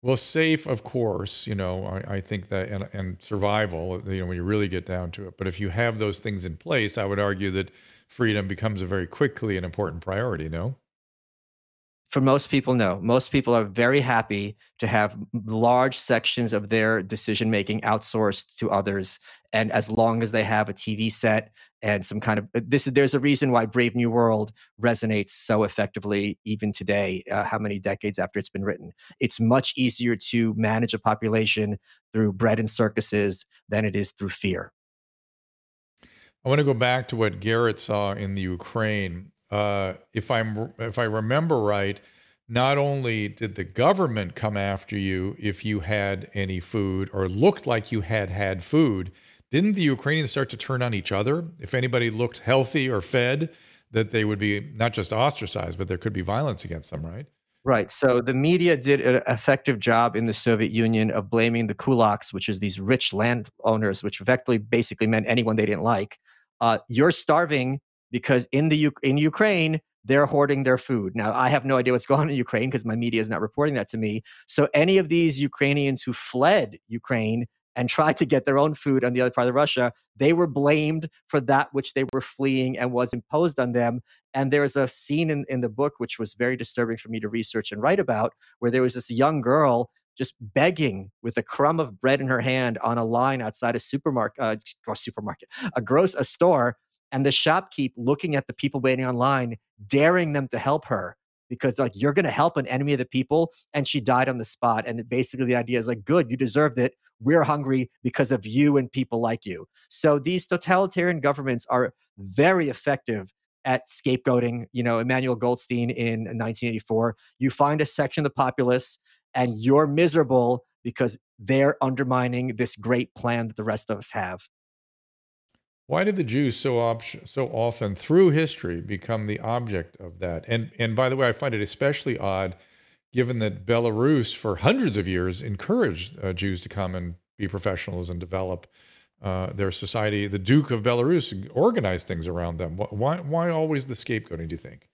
well safe of course you know I, I think that and, and survival you know when you really get down to it but if you have those things in place i would argue that freedom becomes a very quickly an important priority no For most people, no. Most people are very happy to have large sections of their decision making outsourced to others. And as long as they have a TV set and some kind of uh, this, there's a reason why Brave New World resonates so effectively even today. Uh, how many decades after it's been written? It's much easier to manage a population through bread and circuses than it is through fear. I want to go back to what Garrett saw in the Ukraine. Uh, if I'm if I remember right, not only did the government come after you if you had any food or looked like you had had food, didn't the Ukrainians start to turn on each other? If anybody looked healthy or fed, that they would be not just ostracized, but there could be violence against them, right? Right. So the media did an effective job in the Soviet Union of blaming the kulaks, which is these rich landowners, which effectively basically meant anyone they didn't like. Uh, you're starving because in the in Ukraine they're hoarding their food. Now I have no idea what's <laughs> going on in Ukraine because my media is not reporting that to me. So any of these Ukrainians who fled Ukraine and tried to get their own food on the other part of Russia, they were blamed for that which they were fleeing and was imposed on them. And there's a scene in, in the book which was very disturbing for me to research and write about, where there was this young girl just begging with a crumb of bread in her hand on a line outside a supermarket, uh, supermarket, a gross a store, and the shopkeep looking at the people waiting online, daring them to help her because like you're going to help an enemy of the people, and she died on the spot. And basically, the idea is like, good, you deserved it. We're hungry because of you and people like you. So these totalitarian governments are very effective at scapegoating. You know, Emmanuel Goldstein in 1984. You find a section of the populace, and you're miserable because they're undermining this great plan that the rest of us have. Why did the Jews so op- so often through history become the object of that? And and by the way, I find it especially odd, given that Belarus for hundreds of years encouraged uh, Jews to come and be professionals and develop uh, their society. The Duke of Belarus organized things around them. Why why always the scapegoating? Do you think?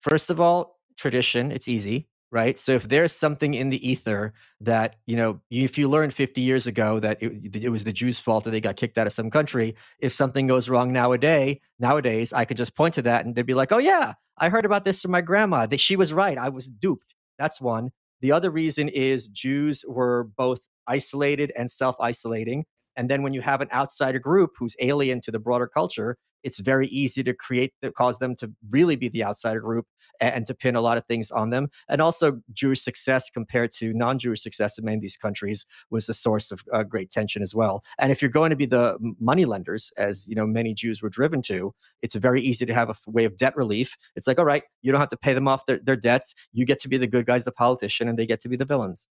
First of all, tradition. It's easy right? So if there's something in the ether that you know, if you learned 50 years ago that it, it, was the Jews' fault that they got kicked out of some country, if something goes wrong nowadays, nowadays I could just point to that and they'd be like, "Oh yeah, I heard about this from my grandma. That she was right. I was duped." That's one. The other reason is Jews were both isolated and self-isolating. And then when you have an outsider group who's alien to the broader culture, it's very easy to create that cause them to really be the outsider group and, and, to pin a lot of things on them. And also, Jewish success compared to non-Jewish success in many of these countries was the source of uh, great tension as well. And if you're going to be the money lenders, as you know, many Jews were driven to, it's very easy to have a way of debt relief. It's like, all right, you don't have to pay them off their, their debts. You get to be the good guys, the politician, and they get to be the villains.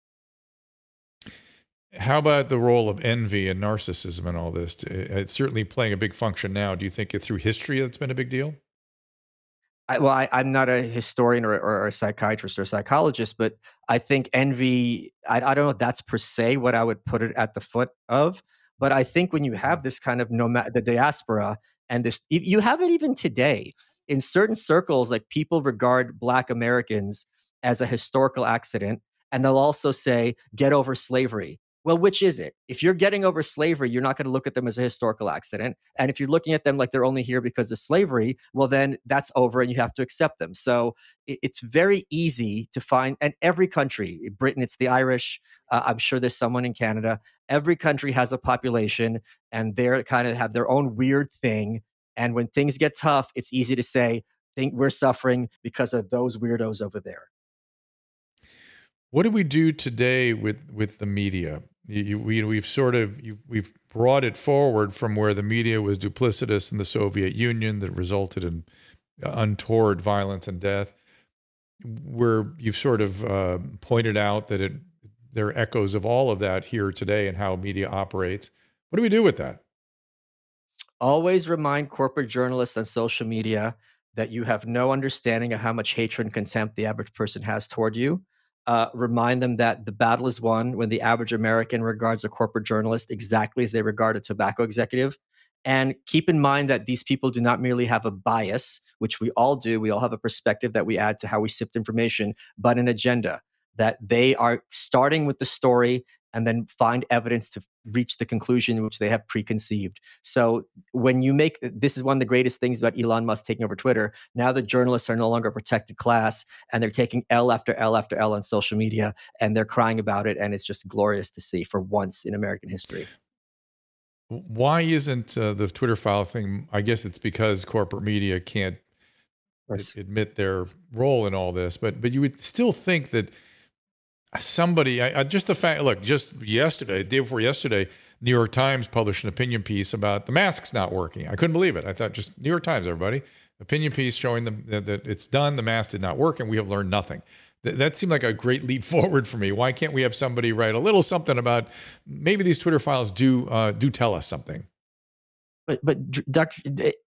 How about the role of envy and narcissism in all this? Eh, it's certainly playing a big function now. Do you think it, through history that's been a big deal? I, well, I, am not a historian or, or, a psychiatrist or a psychologist, but I think envy, I, I, don't know if that's per se what I would put it at the foot of. But I think when you mm-hmm. have this kind of nomad, the diaspora, and this, you have it even today in certain circles, like people regard Black Americans as a historical accident. And they'll also say, get over slavery well, which is it? If you're getting over slavery, you're not going to look at them as a historical accident. And if you're looking at them like they're only here because of slavery, well, then that's over and you have to accept them. So it's very easy to find, and every country, Britain, it's the Irish, uh, I'm sure there's someone in Canada. Every country has a population and they're kind of have their own weird thing. And when things get tough, it's easy to say, think we're suffering because of those weirdos over there. What do we do today with with the media? You, we, we've sort of we've brought it forward from where the media was duplicitous in the Soviet Union that resulted in untoward violence and death. Where you've sort of uh, pointed out that it there are echoes of all of that here today and how media operates. What do we do with that? Always remind corporate journalists on social media that you have no understanding of how much hatred and contempt the average person has toward you uh, remind them that the battle is won when the average American regards a corporate journalist exactly as they regard a tobacco executive. And keep in mind that these people do not merely have a bias, which we all do. We all have a perspective that we add to how we sift information, but an agenda that they are starting with the story and then find evidence to reach the conclusion which they have preconceived. So when you make this is one of the greatest things about Elon Musk taking over Twitter. Now the journalists are no longer a protected class and they're taking L after L after L on social media and they're crying about it and it's just glorious to see for once in American history. Why isn't uh, the Twitter file thing? I guess it's because corporate media can't admit their role in all this, but but you would still think that somebody I, I, just the fact look just yesterday day before yesterday new york times published an opinion piece about the masks not working. I couldn't believe it. I thought just new york times everybody. Opinion piece showing them that, that it's done the mask did not work and we have learned nothing. Th- that seemed like a great leap <laughs> forward for me. Why can't we have somebody write a little something about maybe these twitter files do uh, do tell us something? But but Dr.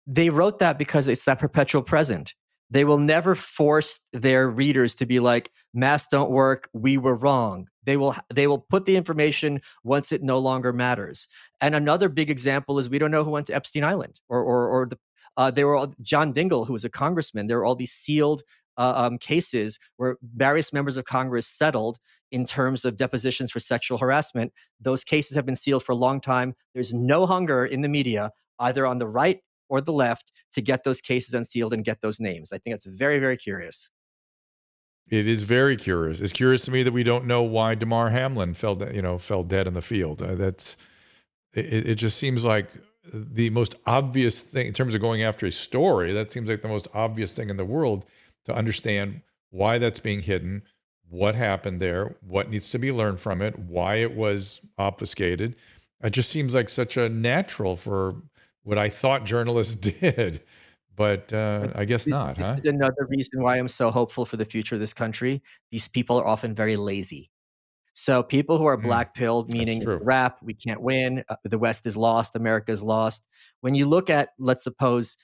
they wrote that because it's that perpetual present they will never force their readers to be like masks don't work we were wrong. They will they will put the information once it no longer matters. And another big example is we don't know who went to epstein island or or, or the uh, there were all, john dingell who was a congressman there were all these sealed uh, um, cases where various members of congress settled in terms of depositions for sexual harassment. Those cases have been sealed for a long time. There's no hunger in the media either on the right or the left to get those cases unsealed and get those names. I think it's very, very curious. It is very curious. It's curious to me that we don't know why Damar Hamlin fell, you know, fell dead in the field. Uh, that's it, it. just seems like the most obvious thing in terms of going after a story. That seems like the most obvious thing in the world to understand why that's being hidden, what happened there, what needs to be learned from it, why it was obfuscated. It just seems like such a natural for what I thought journalists <laughs> did. But uh, I guess not, this huh? is another reason why I'm so hopeful for the future of this country. These people are often very lazy. So people who are Mm, black pilled, meaning rap, we can't win, uh, the West is lost, America is lost. When you look at, let's suppose,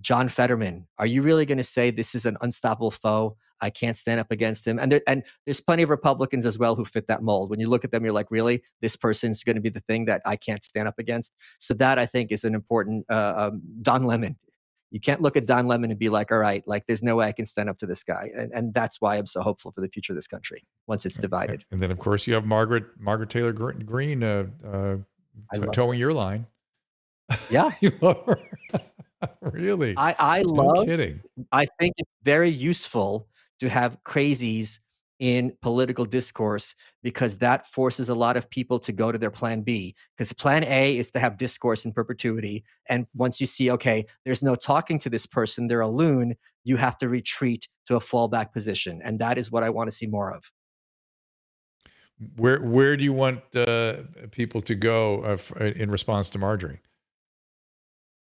John Fetterman, are you really going to say this is an unstoppable foe? I can't stand up against him. And there, and there's plenty of Republicans as well who fit that mold. When you look at them, you're like, really, this person's going to be the thing that I can't stand up against. So that I think is an important uh, um, Don Lemon. You can't look at Don Lemon and be like, all right, like there's no way I can stand up to this guy. And, and that's why I'm so hopeful for the future of this country once it's divided. And then, of course, you have Margaret Margaret Taylor Greene uh, uh, t- toeing your line. Yeah. <laughs> you love her. <laughs> really? I, I no love kidding. I think it's very useful to have crazies in political discourse because that forces a lot of people to go to their plan B. Because plan A is to have discourse in perpetuity. And once you see, okay, there's no talking to this person, they're a loon, you have to retreat to a fallback position. And that is what I want to see more of. Where where do you want uh, people to go uh, in response to Marjorie?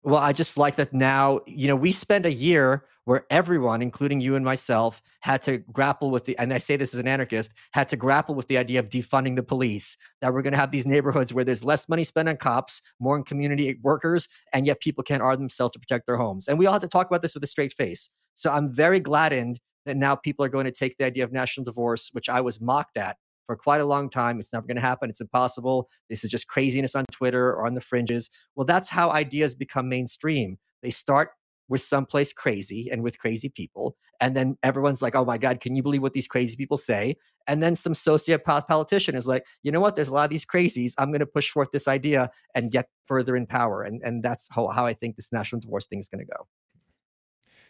Well, I just like that now, you know, we spend a year where everyone, including you and myself, had to grapple with the, and I say this as an anarchist, had to grapple with the idea of defunding the police, that we're going to have these neighborhoods where there's less money spent on cops, more on community workers, and yet people can't arm themselves to protect their homes. And we all had to talk about this with a straight face. So I'm very gladdened that now people are going to take the idea of national divorce, which I was mocked at for quite a long time. It's never going to happen. It's impossible. This is just craziness on Twitter or on the fringes. Well, that's how ideas become mainstream. They start with someplace crazy and with crazy people. And then everyone's like, oh my God, can you believe what these crazy people say? And then some sociopath politician is like, you know what? There's a lot of these crazies. I'm going to push forth this idea and get further in power. And, and that's how, how I think this national divorce thing is going to go.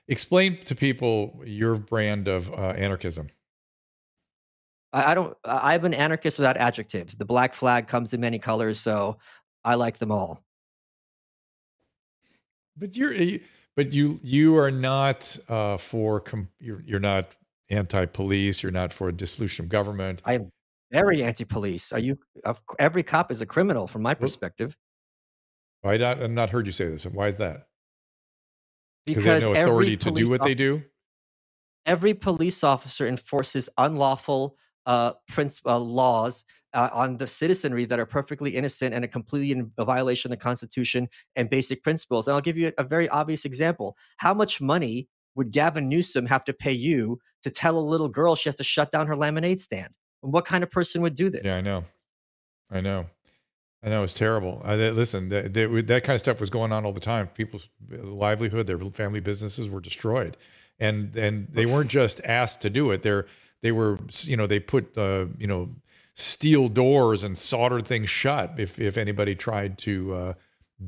Explain to people your brand of uh, anarchism. I, I don't, I'm an anarchist without adjectives. The black flag comes in many colors. So I like them all. But you're but you you are not uh, for com- you're you're not anti-police. You're not for a dissolution of government. I'm very anti-police. Are you? Every cop is a criminal from my perspective I not I've not heard you say this. Why is that? Because they have no authority to do what they do. every police officer enforces unlawful uh, prince, uh, laws uh, on the citizenry that are perfectly innocent and a completely in a violation of the Constitution and basic principles. And I'll give you a, very obvious example. How much money would Gavin Newsom have to pay you to tell a little girl she has to shut down her lemonade stand? And what kind of person would do this? Yeah, I know. I know. I know it's terrible. I, listen, that, that that kind of stuff was going on all the time. People's livelihood, their family businesses were destroyed, and and they weren't just asked to do it. They're they were you know they put uh, you know steel doors and soldered things shut if if anybody tried to uh,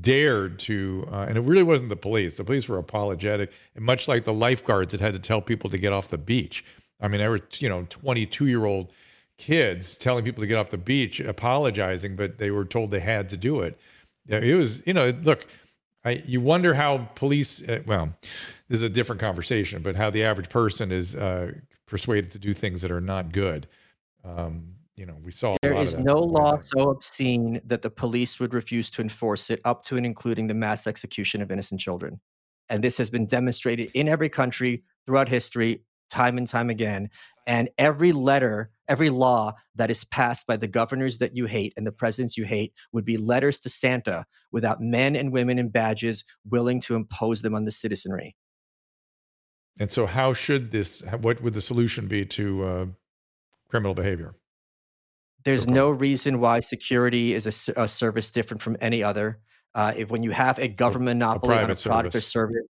dared to. Uh, and it really wasn't the police. The police were apologetic, and much like the lifeguards that had to tell people to get off the beach. I mean, there were you know twenty two year old kids telling people to get off the beach, apologizing, but they were told they had to do it. It was, you know, look, I, you wonder how police, uh, well, this is a different conversation, but how the average person is uh, persuaded to do things that are not good. Um, you know, we saw a There is no law so obscene that the police would refuse to enforce it, up to and including the mass execution of innocent children. And this has been demonstrated in every country throughout history, time and time again. And every letter, every law that is passed by the governors that you hate and the presidents you hate would be letters to Santa without men and women in badges willing to impose them on the citizenry. And so, how should this? What would the solution be to uh, criminal behavior? There's no reason why security is a service different from any other. Uh, if when you have a government monopoly on a product or service. service,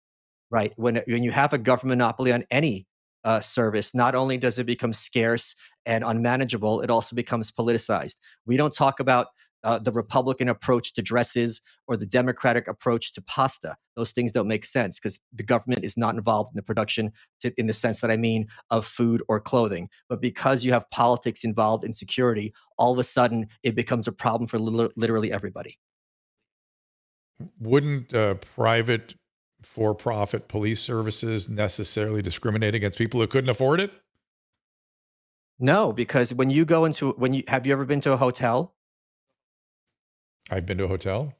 right? When when you have a government monopoly on any uh, service, not only does it become scarce and unmanageable, it also becomes politicized. We don't talk about uh, the Republican approach to dresses or the Democratic approach to pasta. Those things don't make sense because the government is not involved in the production, to, in the sense that I mean, of food or clothing. But because you have politics involved in security, all of a sudden it becomes a problem for lit- literally everybody. Wouldn't uh, private for-profit police services necessarily discriminate against people who couldn't afford it? No, because when you go into when you have you ever been to a hotel? I've been to a hotel.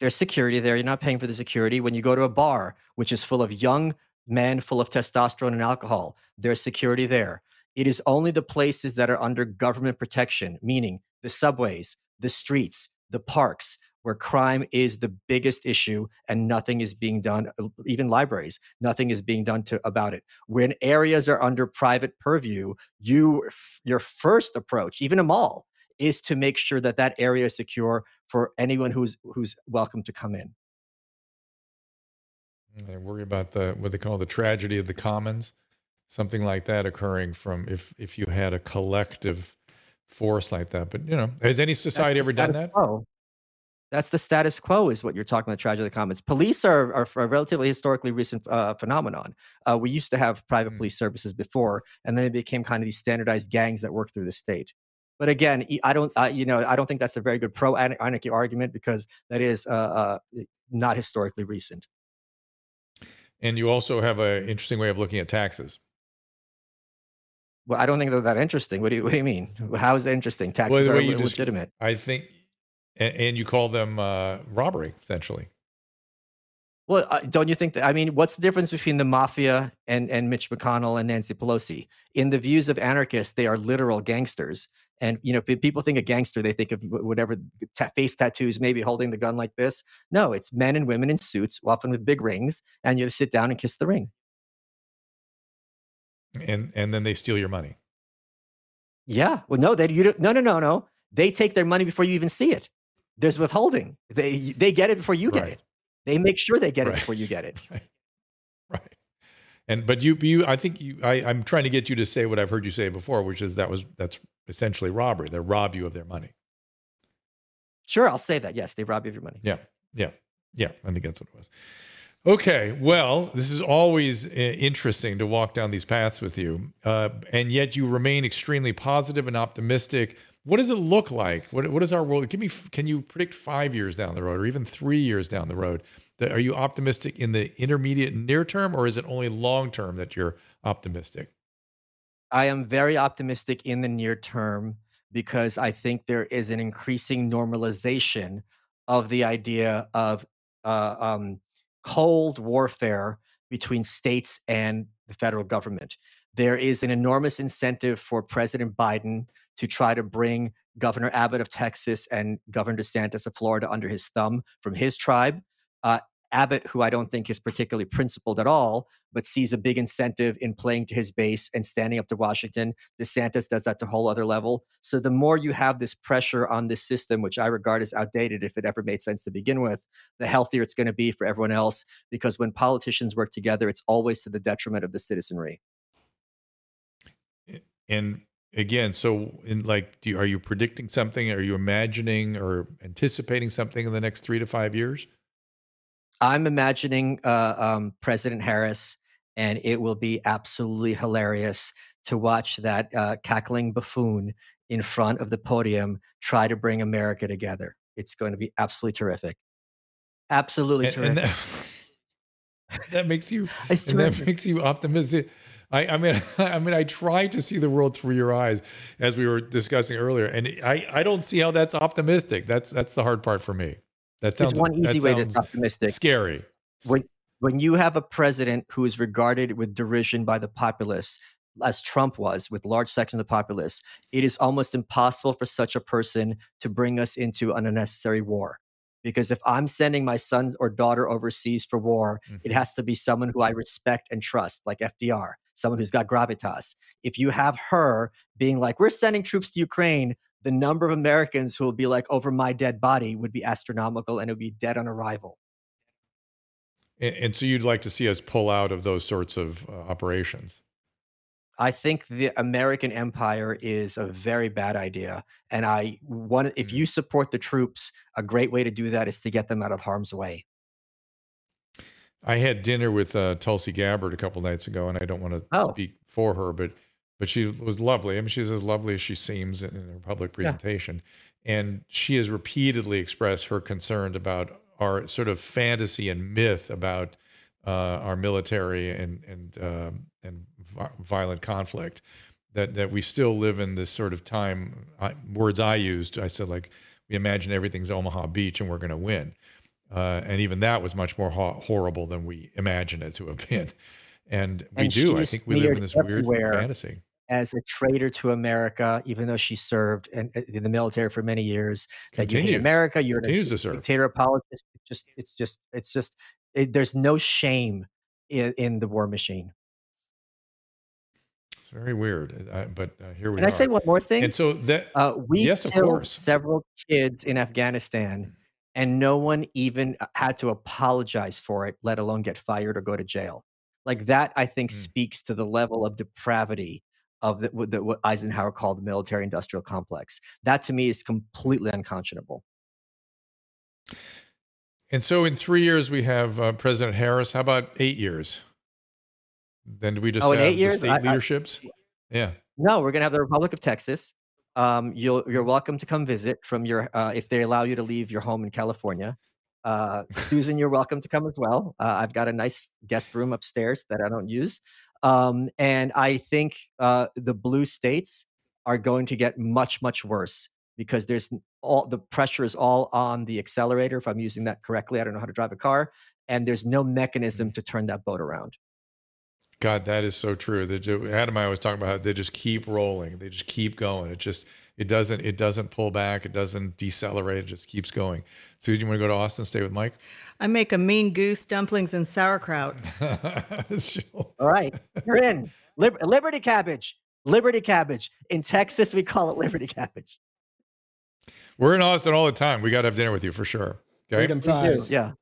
There's security there. You're not paying for the security. When you go to a bar, which is full of young men full of testosterone and alcohol, there's security there. It is only the places that are under government protection, meaning the subways, the streets, the parks, where crime is the biggest issue and nothing is being done uh, even libraries nothing is being done to about it when areas are under private purview you your first approach even a mall is to make sure that that area is secure for anyone who's who's welcome to come in I worry about the what they call the tragedy of the commons, something like that occurring from if if you had a collective force like that. But you know, has any society ever done that? Quo. That's the status quo, is what you're talking about. Tragedy of the commons. Police are, are a relatively historically recent uh, phenomenon. Uh, we used to have private mm. police services before, and then they became kind of these standardized gangs that work through the state. But again, I don't, you know, I don't think that's a very good pro anarchy argument because that is uh, uh, not historically recent. And you also have an interesting way of looking at taxes. Well, I don't think they're that interesting. What do you What do you mean? How is that interesting? Taxes well, are you legitimate. Just, I think, and, and, you call them uh, robbery essentially. Well, uh, don't you think that? I mean, what's the difference between the mafia and and Mitch McConnell and Nancy Pelosi? In the views of anarchists, they are literal gangsters. And you know, people think a gangster, they think of whatever ta- face tattoos, maybe holding the gun like this. No, it's men and women in suits, often with big rings, and you sit down and kiss the ring. And and then they steal your money. Yeah. Well, no, they you no no no no. They take their money before you even see it. There's withholding. They they get it before you get right. it. They make sure they get right. it before you get it. <laughs> Right. And but you you I think you I, I'm trying to get you to say what I've heard you say before, which is that was that's essentially robbery. They rob you of their money. Sure, I'll say that. Yes, they rob you of your money. Yeah, yeah, yeah. I think that's what it was. Okay, well, this is always uh, interesting to walk down these paths with you, uh, and yet you remain extremely positive and optimistic. What does it look like? What, what is our world? Give me. Can you predict five years down the road, or even three years down the road? Are you optimistic in the intermediate near term, or is it only long term that you're optimistic? I am very optimistic in the near term because I think there is an increasing normalization of the idea of uh, um, cold warfare between states and the federal government. There is an enormous incentive for President Biden to try to bring Governor Abbott of Texas and Governor DeSantis of Florida under his thumb from his tribe. Uh, Abbott, who I don't think is particularly principled at all, but sees a big incentive in playing to his base and standing up to Washington. DeSantis does that to a whole other level. So the more you have this pressure on this system, which I regard as outdated if it ever made sense to begin with, the healthier it's going to be for everyone else. Because when politicians work together, it's always to the detriment of the citizenry. And again, so in like, you, are you predicting something? Are you imagining or anticipating something in the next three to five years? I'm imagining uh, um, President Harris, and it will be absolutely hilarious to watch that uh, cackling buffoon in front of the podium try to bring America together. It's going to be absolutely terrific. Absolutely and, terrific. And that, <laughs> that, makes you <laughs> that makes you optimistic. I, I, mean, <laughs> I mean, I try to see the world through your eyes, as we were discussing earlier, and I, I don't see how that's optimistic. That's that's the hard part for me. That sounds it's one easy way that's optimistic. Scary. When when you have a president who is regarded with derision by the populace, as Trump was with large sections of the populace, it is almost impossible for such a person to bring us into an unnecessary war. Because if I'm sending my son or daughter overseas for war, mm-hmm. it has to be someone who I respect and trust, like FDR, someone who's got gravitas. If you have her being like, we're sending troops to Ukraine, the number of Americans who will be like over my dead body would be astronomical and it would be dead on arrival. And, and so you'd like to see us pull out of those sorts of uh, operations? I think the American empire is a very bad idea. And I want if mm. you support the troops, a great way to do that is to get them out of harm's way. I had dinner with uh, Tulsi Gabbard a couple nights ago, and I don't want to oh. speak for her, but but she was lovely. I mean, she's as lovely as she seems in, her public presentation. Yeah. And she has repeatedly expressed her concern about our sort of fantasy and myth about uh, our military and and uh, and violent conflict. That that we still live in this sort of time. I, words I used, I said like we imagine everything's Omaha Beach and we're going to win. Uh, and even that was much more ho- horrible than we imagine it to have <laughs> been. And we and do. I think we live in this weird fantasy as a traitor to America, even though she served in, in the military for many years. That you hate America, you're Continues a to serve. dictator apologist. It's just, it's just, it's just. It, there's no shame in, in the war machine. It's very weird, uh, but uh, here we Can are. I say one more thing? And so that Uh, we Yes, of killed course. several kids in Afghanistan, and no one even uh, had to apologize for it, let alone get fired or go to jail. Like that, I think Mm. speaks to the level of depravity of the, what the, what Eisenhower called the military-industrial complex. That to me is completely unconscionable. And so in three years we have uh, President Harris. How about eight years? Then do we just Oh, have eight years? state I- I- leaderships? yeah. No, we're gonna have the Republic of Texas. Um, you'll you're welcome to come visit from your uh, if they allow you to leave your home in California. Uh, Susan, you're welcome to come as well. Uh, I've got a nice guest room upstairs that I don't use, um, and I think uh, the blue states are going to get much much worse because there's all the pressure is all on the accelerator. If I'm using that correctly, I don't know how to drive a car, and there's no mechanism to turn that boat around. God, that is so true. They Adam and I was talking about how they just keep rolling. They just keep going. It just it doesn't it doesn't pull back. It doesn't decelerate. It just keeps going. Susan, you want to go to Austin? Stay with Mike. I make a mean goose dumplings and sauerkraut. <laughs> Sure. All right, you're in. Lib- Liberty cabbage. Liberty cabbage. In Texas, we call it Liberty cabbage. We're in Austin all the time. We got to have dinner with you for sure. Okay. Freedom fries. Yeah.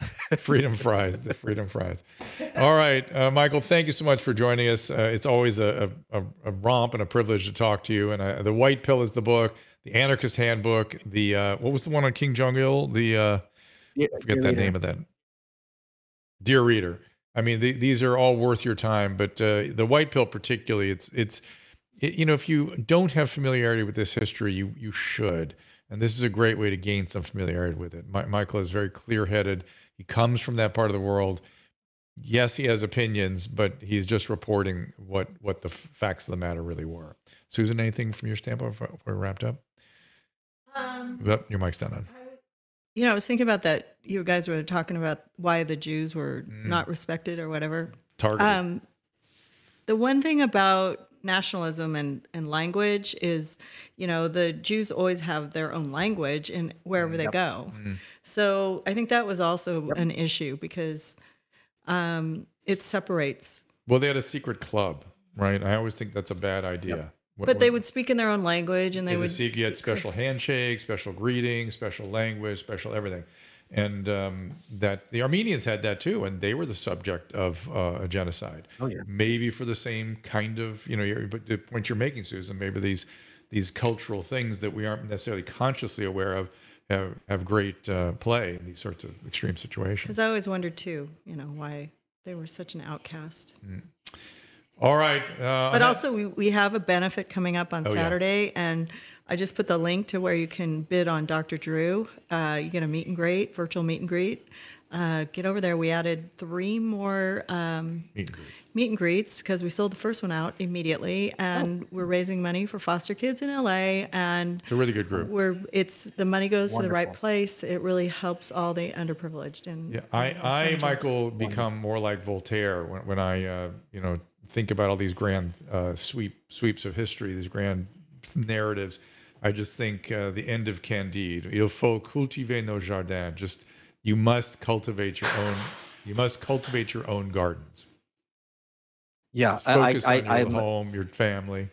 <laughs> freedom fries, the freedom fries. All right, uh, Michael, thank you so much for joining us. Uh, it's always a, a, a romp and a privilege to talk to you. And uh, the White Pill is the book, the Anarchist Handbook, the uh, what was the one on Kim Jong Il? The uh, Yeah, I forget that reader. name of that. Dear reader, I mean the, these are all worth your time, but uh, the White Pill particularly, it's it's it, you know if you don't have familiarity with this history, you you should. And this is a great way to gain some familiarity with it. Mi- Michael is very clear headed. He comes from that part of the world. Yes, he has opinions, but he's just reporting what what the facts of the matter really were. Susan, anything from your standpoint before we wrapped up? Um, Yep, your mic's not on. You know, I was thinking about that. You guys were talking about why the Jews were Mm. not respected or whatever. Targeted. Um, the one thing about nationalism and, and language is, you know, the Jews always have their own language in wherever they go. Mm. So I think that was also an issue because um, it separates. Well, they had a secret club, right? I always think that's a bad idea. When- But they would speak in their own language and they in the would. secret, you had special handshakes, special greetings, special language, special everything, and um, that the Armenians had that too, and they were the subject of uh, a genocide. Oh, yeah. Maybe for the same kind of, you know, you're, but the point you're making, Susan, maybe these these cultural things that we aren't necessarily consciously aware of have, have great uh, play in these sorts of extreme situations. Because I always wondered too, you know, why they were such an outcast. All right, uh, But also, we, we have a benefit coming up on Oh, yeah. Saturday, and I just put the link to where you can bid on Dr. Drew. Uh, you get a meet and greet, virtual meet and greet. Uh, get over there. We added three more um, meet and greets. meet and greets because we sold the first one out immediately, and we're raising money for foster kids in LA. And It's a really good group. we're it's the money goes to the right Wonderful. place. It really helps all the underprivileged. And Yeah, I, I, Michael, become more like Voltaire when, when I, uh, you know, think about all these grand uh, sweep sweeps of history, these grand narratives. I just think uh, the end of Candide. Il faut cultiver nos jardins. Just you must cultivate your own. You must cultivate your own gardens. Yeah, Just focus I, on your I, home, your family.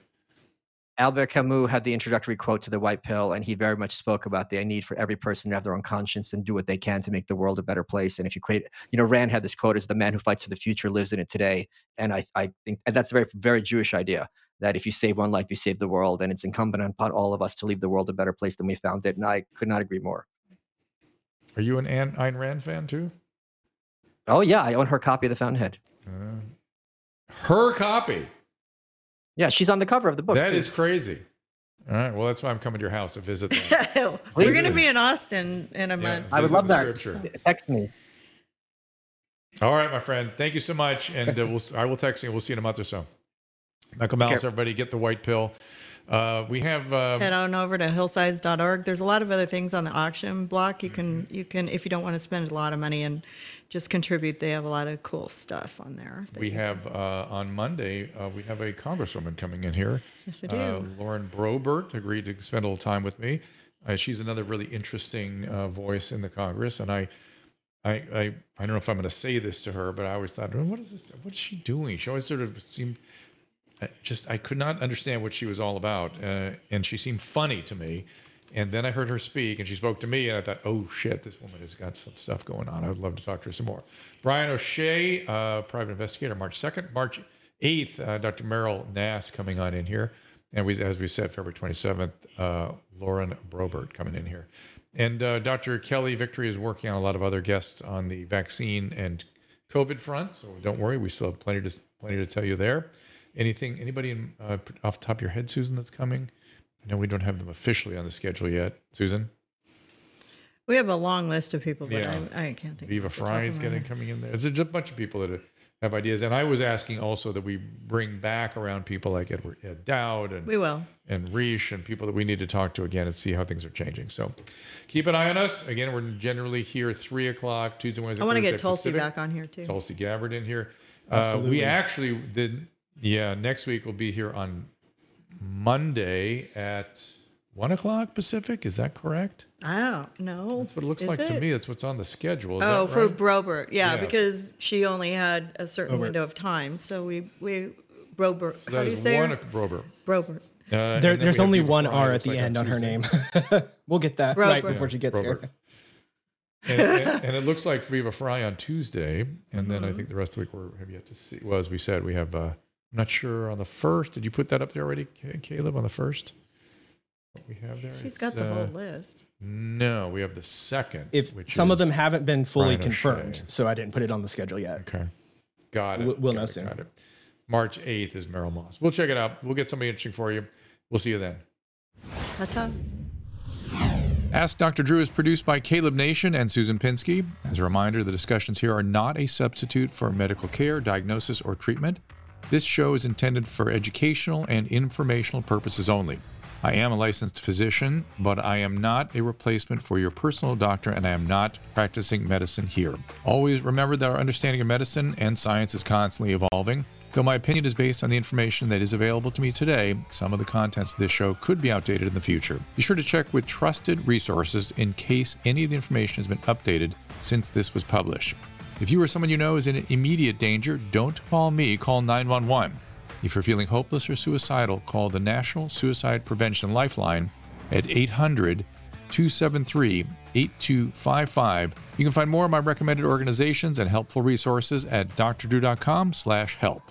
Albert Camus had the introductory quote to the White Pill, and he very much spoke about the need for every person to have their own conscience and do what they can to make the world a better place. And if you create, you know, Rand had this quote: "Is the man who fights for the future lives in it today." And I, I think and that's a very, very Jewish idea that if you save one life, you save the world, and it's incumbent upon all of us to leave the world a better place than we found it. And I could not agree more. Are you an Anne, Ayn Rand fan too? Oh yeah, I own her copy of the Fountainhead. Uh, her copy. Yeah, she's on the cover of the book. That too. is crazy. All right. Well, that's why I'm coming to your house to visit. <laughs> That. we're going to be in Austin in a Yeah. month. I would visit love the that. scripture. Text me. All right, my friend. Thank you so much, and uh, we'll I will text you. We'll see you in a month or so. Michael Malice, care. everybody, get the white pill. Uh, we have uh, Head on over to hillsides.org. There's a lot of other things on the auction block. You can you can if you don't want to spend a lot of money and just contribute. They have a lot of cool stuff on there. that we you- have uh, on Monday. Uh, we have a congresswoman coming in here. Yes, we do. Uh, Lauren Brobert agreed to spend a little time with me. Uh, she's another really interesting uh, voice in the Congress, and I, I, I, I don't know if I'm going to say this to her, but I always thought, what is this? What is she doing? She always sort of seemed I just I could not understand what she was all about, uh, and she seemed funny to me. And then I heard her speak, and she spoke to me, and I thought, oh shit, this woman has got some stuff going on. I would love to talk to her some more. Brian O'Shea, uh, private investigator, March second, March eighth, uh, Dr. Meryl Nass coming on in here, and we, as we said, February twenty seventh, uh, Lauren Brobert coming in here, and uh, Dr. Kelly Victory is working on a lot of other guests on the vaccine and COVID front. So don't worry, we still have plenty to plenty to tell you there. Anything, anybody in, uh, off the top of your head, Susan, that's coming? I know we don't have them officially on the schedule yet. Susan, we have a long list of people, but Yeah. I, I can't think. Viva off Fry of is my getting head. coming in there. There's just a bunch of people that have ideas, and I was asking also that we bring back around people like Edward Ed Dowd and We will. and Reish and people that we need to talk to again and see how things are changing. So keep an eye on us. Again, we're generally here three o'clock Tuesday, Wednesday. I want to get Tulsi Pacific. back on here too. Tulsi Gabbard in here. Uh, Absolutely. we actually did. Yeah, next week we'll be here on Monday at one o'clock Pacific. Is that correct? I don't know. That's what it looks Is like to me. That's what's on the schedule. Is Oh, that for right? Brobert, yeah, Yeah. because she only had a certain Brobert. window of time. So we we Brobert. So how do you say one her? of Brober. Brobert. Uh, There, there's only one R at the like end on her name. <laughs> we'll get that right Robert. before she gets Robert. here. and, and, and it looks like Viva Fry on Tuesday, and then Mm-hmm. I think the rest of the week we have yet to see. Well, as we said, we have. Uh, I'm not sure on the first. Did you put that up there already, Caleb? On the first, what we have there? He's It's, got the uh, whole list. No, we have the second. If which some of them haven't been fully Brian confirmed, O'Shea. so I didn't put it on the schedule yet. Okay, got it. We'll- we'll got know it, soon. got it. March 8th is Meryl Moss. We'll check it out. We'll get something interesting for you. We'll see you then. Ta ta. Ask Dr. Drew is produced by Caleb Nation and Susan Pinsky. As a reminder, the discussions here are not a substitute for medical care, diagnosis, or treatment. This show is intended for educational and informational purposes only. I am a licensed physician, but I am not a replacement for your personal doctor, and I am not practicing medicine here. Always remember that our understanding of medicine and science is constantly evolving. Though my opinion is based on the information that is available to me today, some of the contents of this show could be outdated in the future. Be sure to check with trusted resources in case any of the information has been updated since this was published. If you or someone you know is in immediate danger, don't call me, call 911. If you're feeling hopeless or suicidal, call the National Suicide Prevention Lifeline at 800 273 8255. You can find more of my recommended organizations and helpful resources at drdrew.com slash help.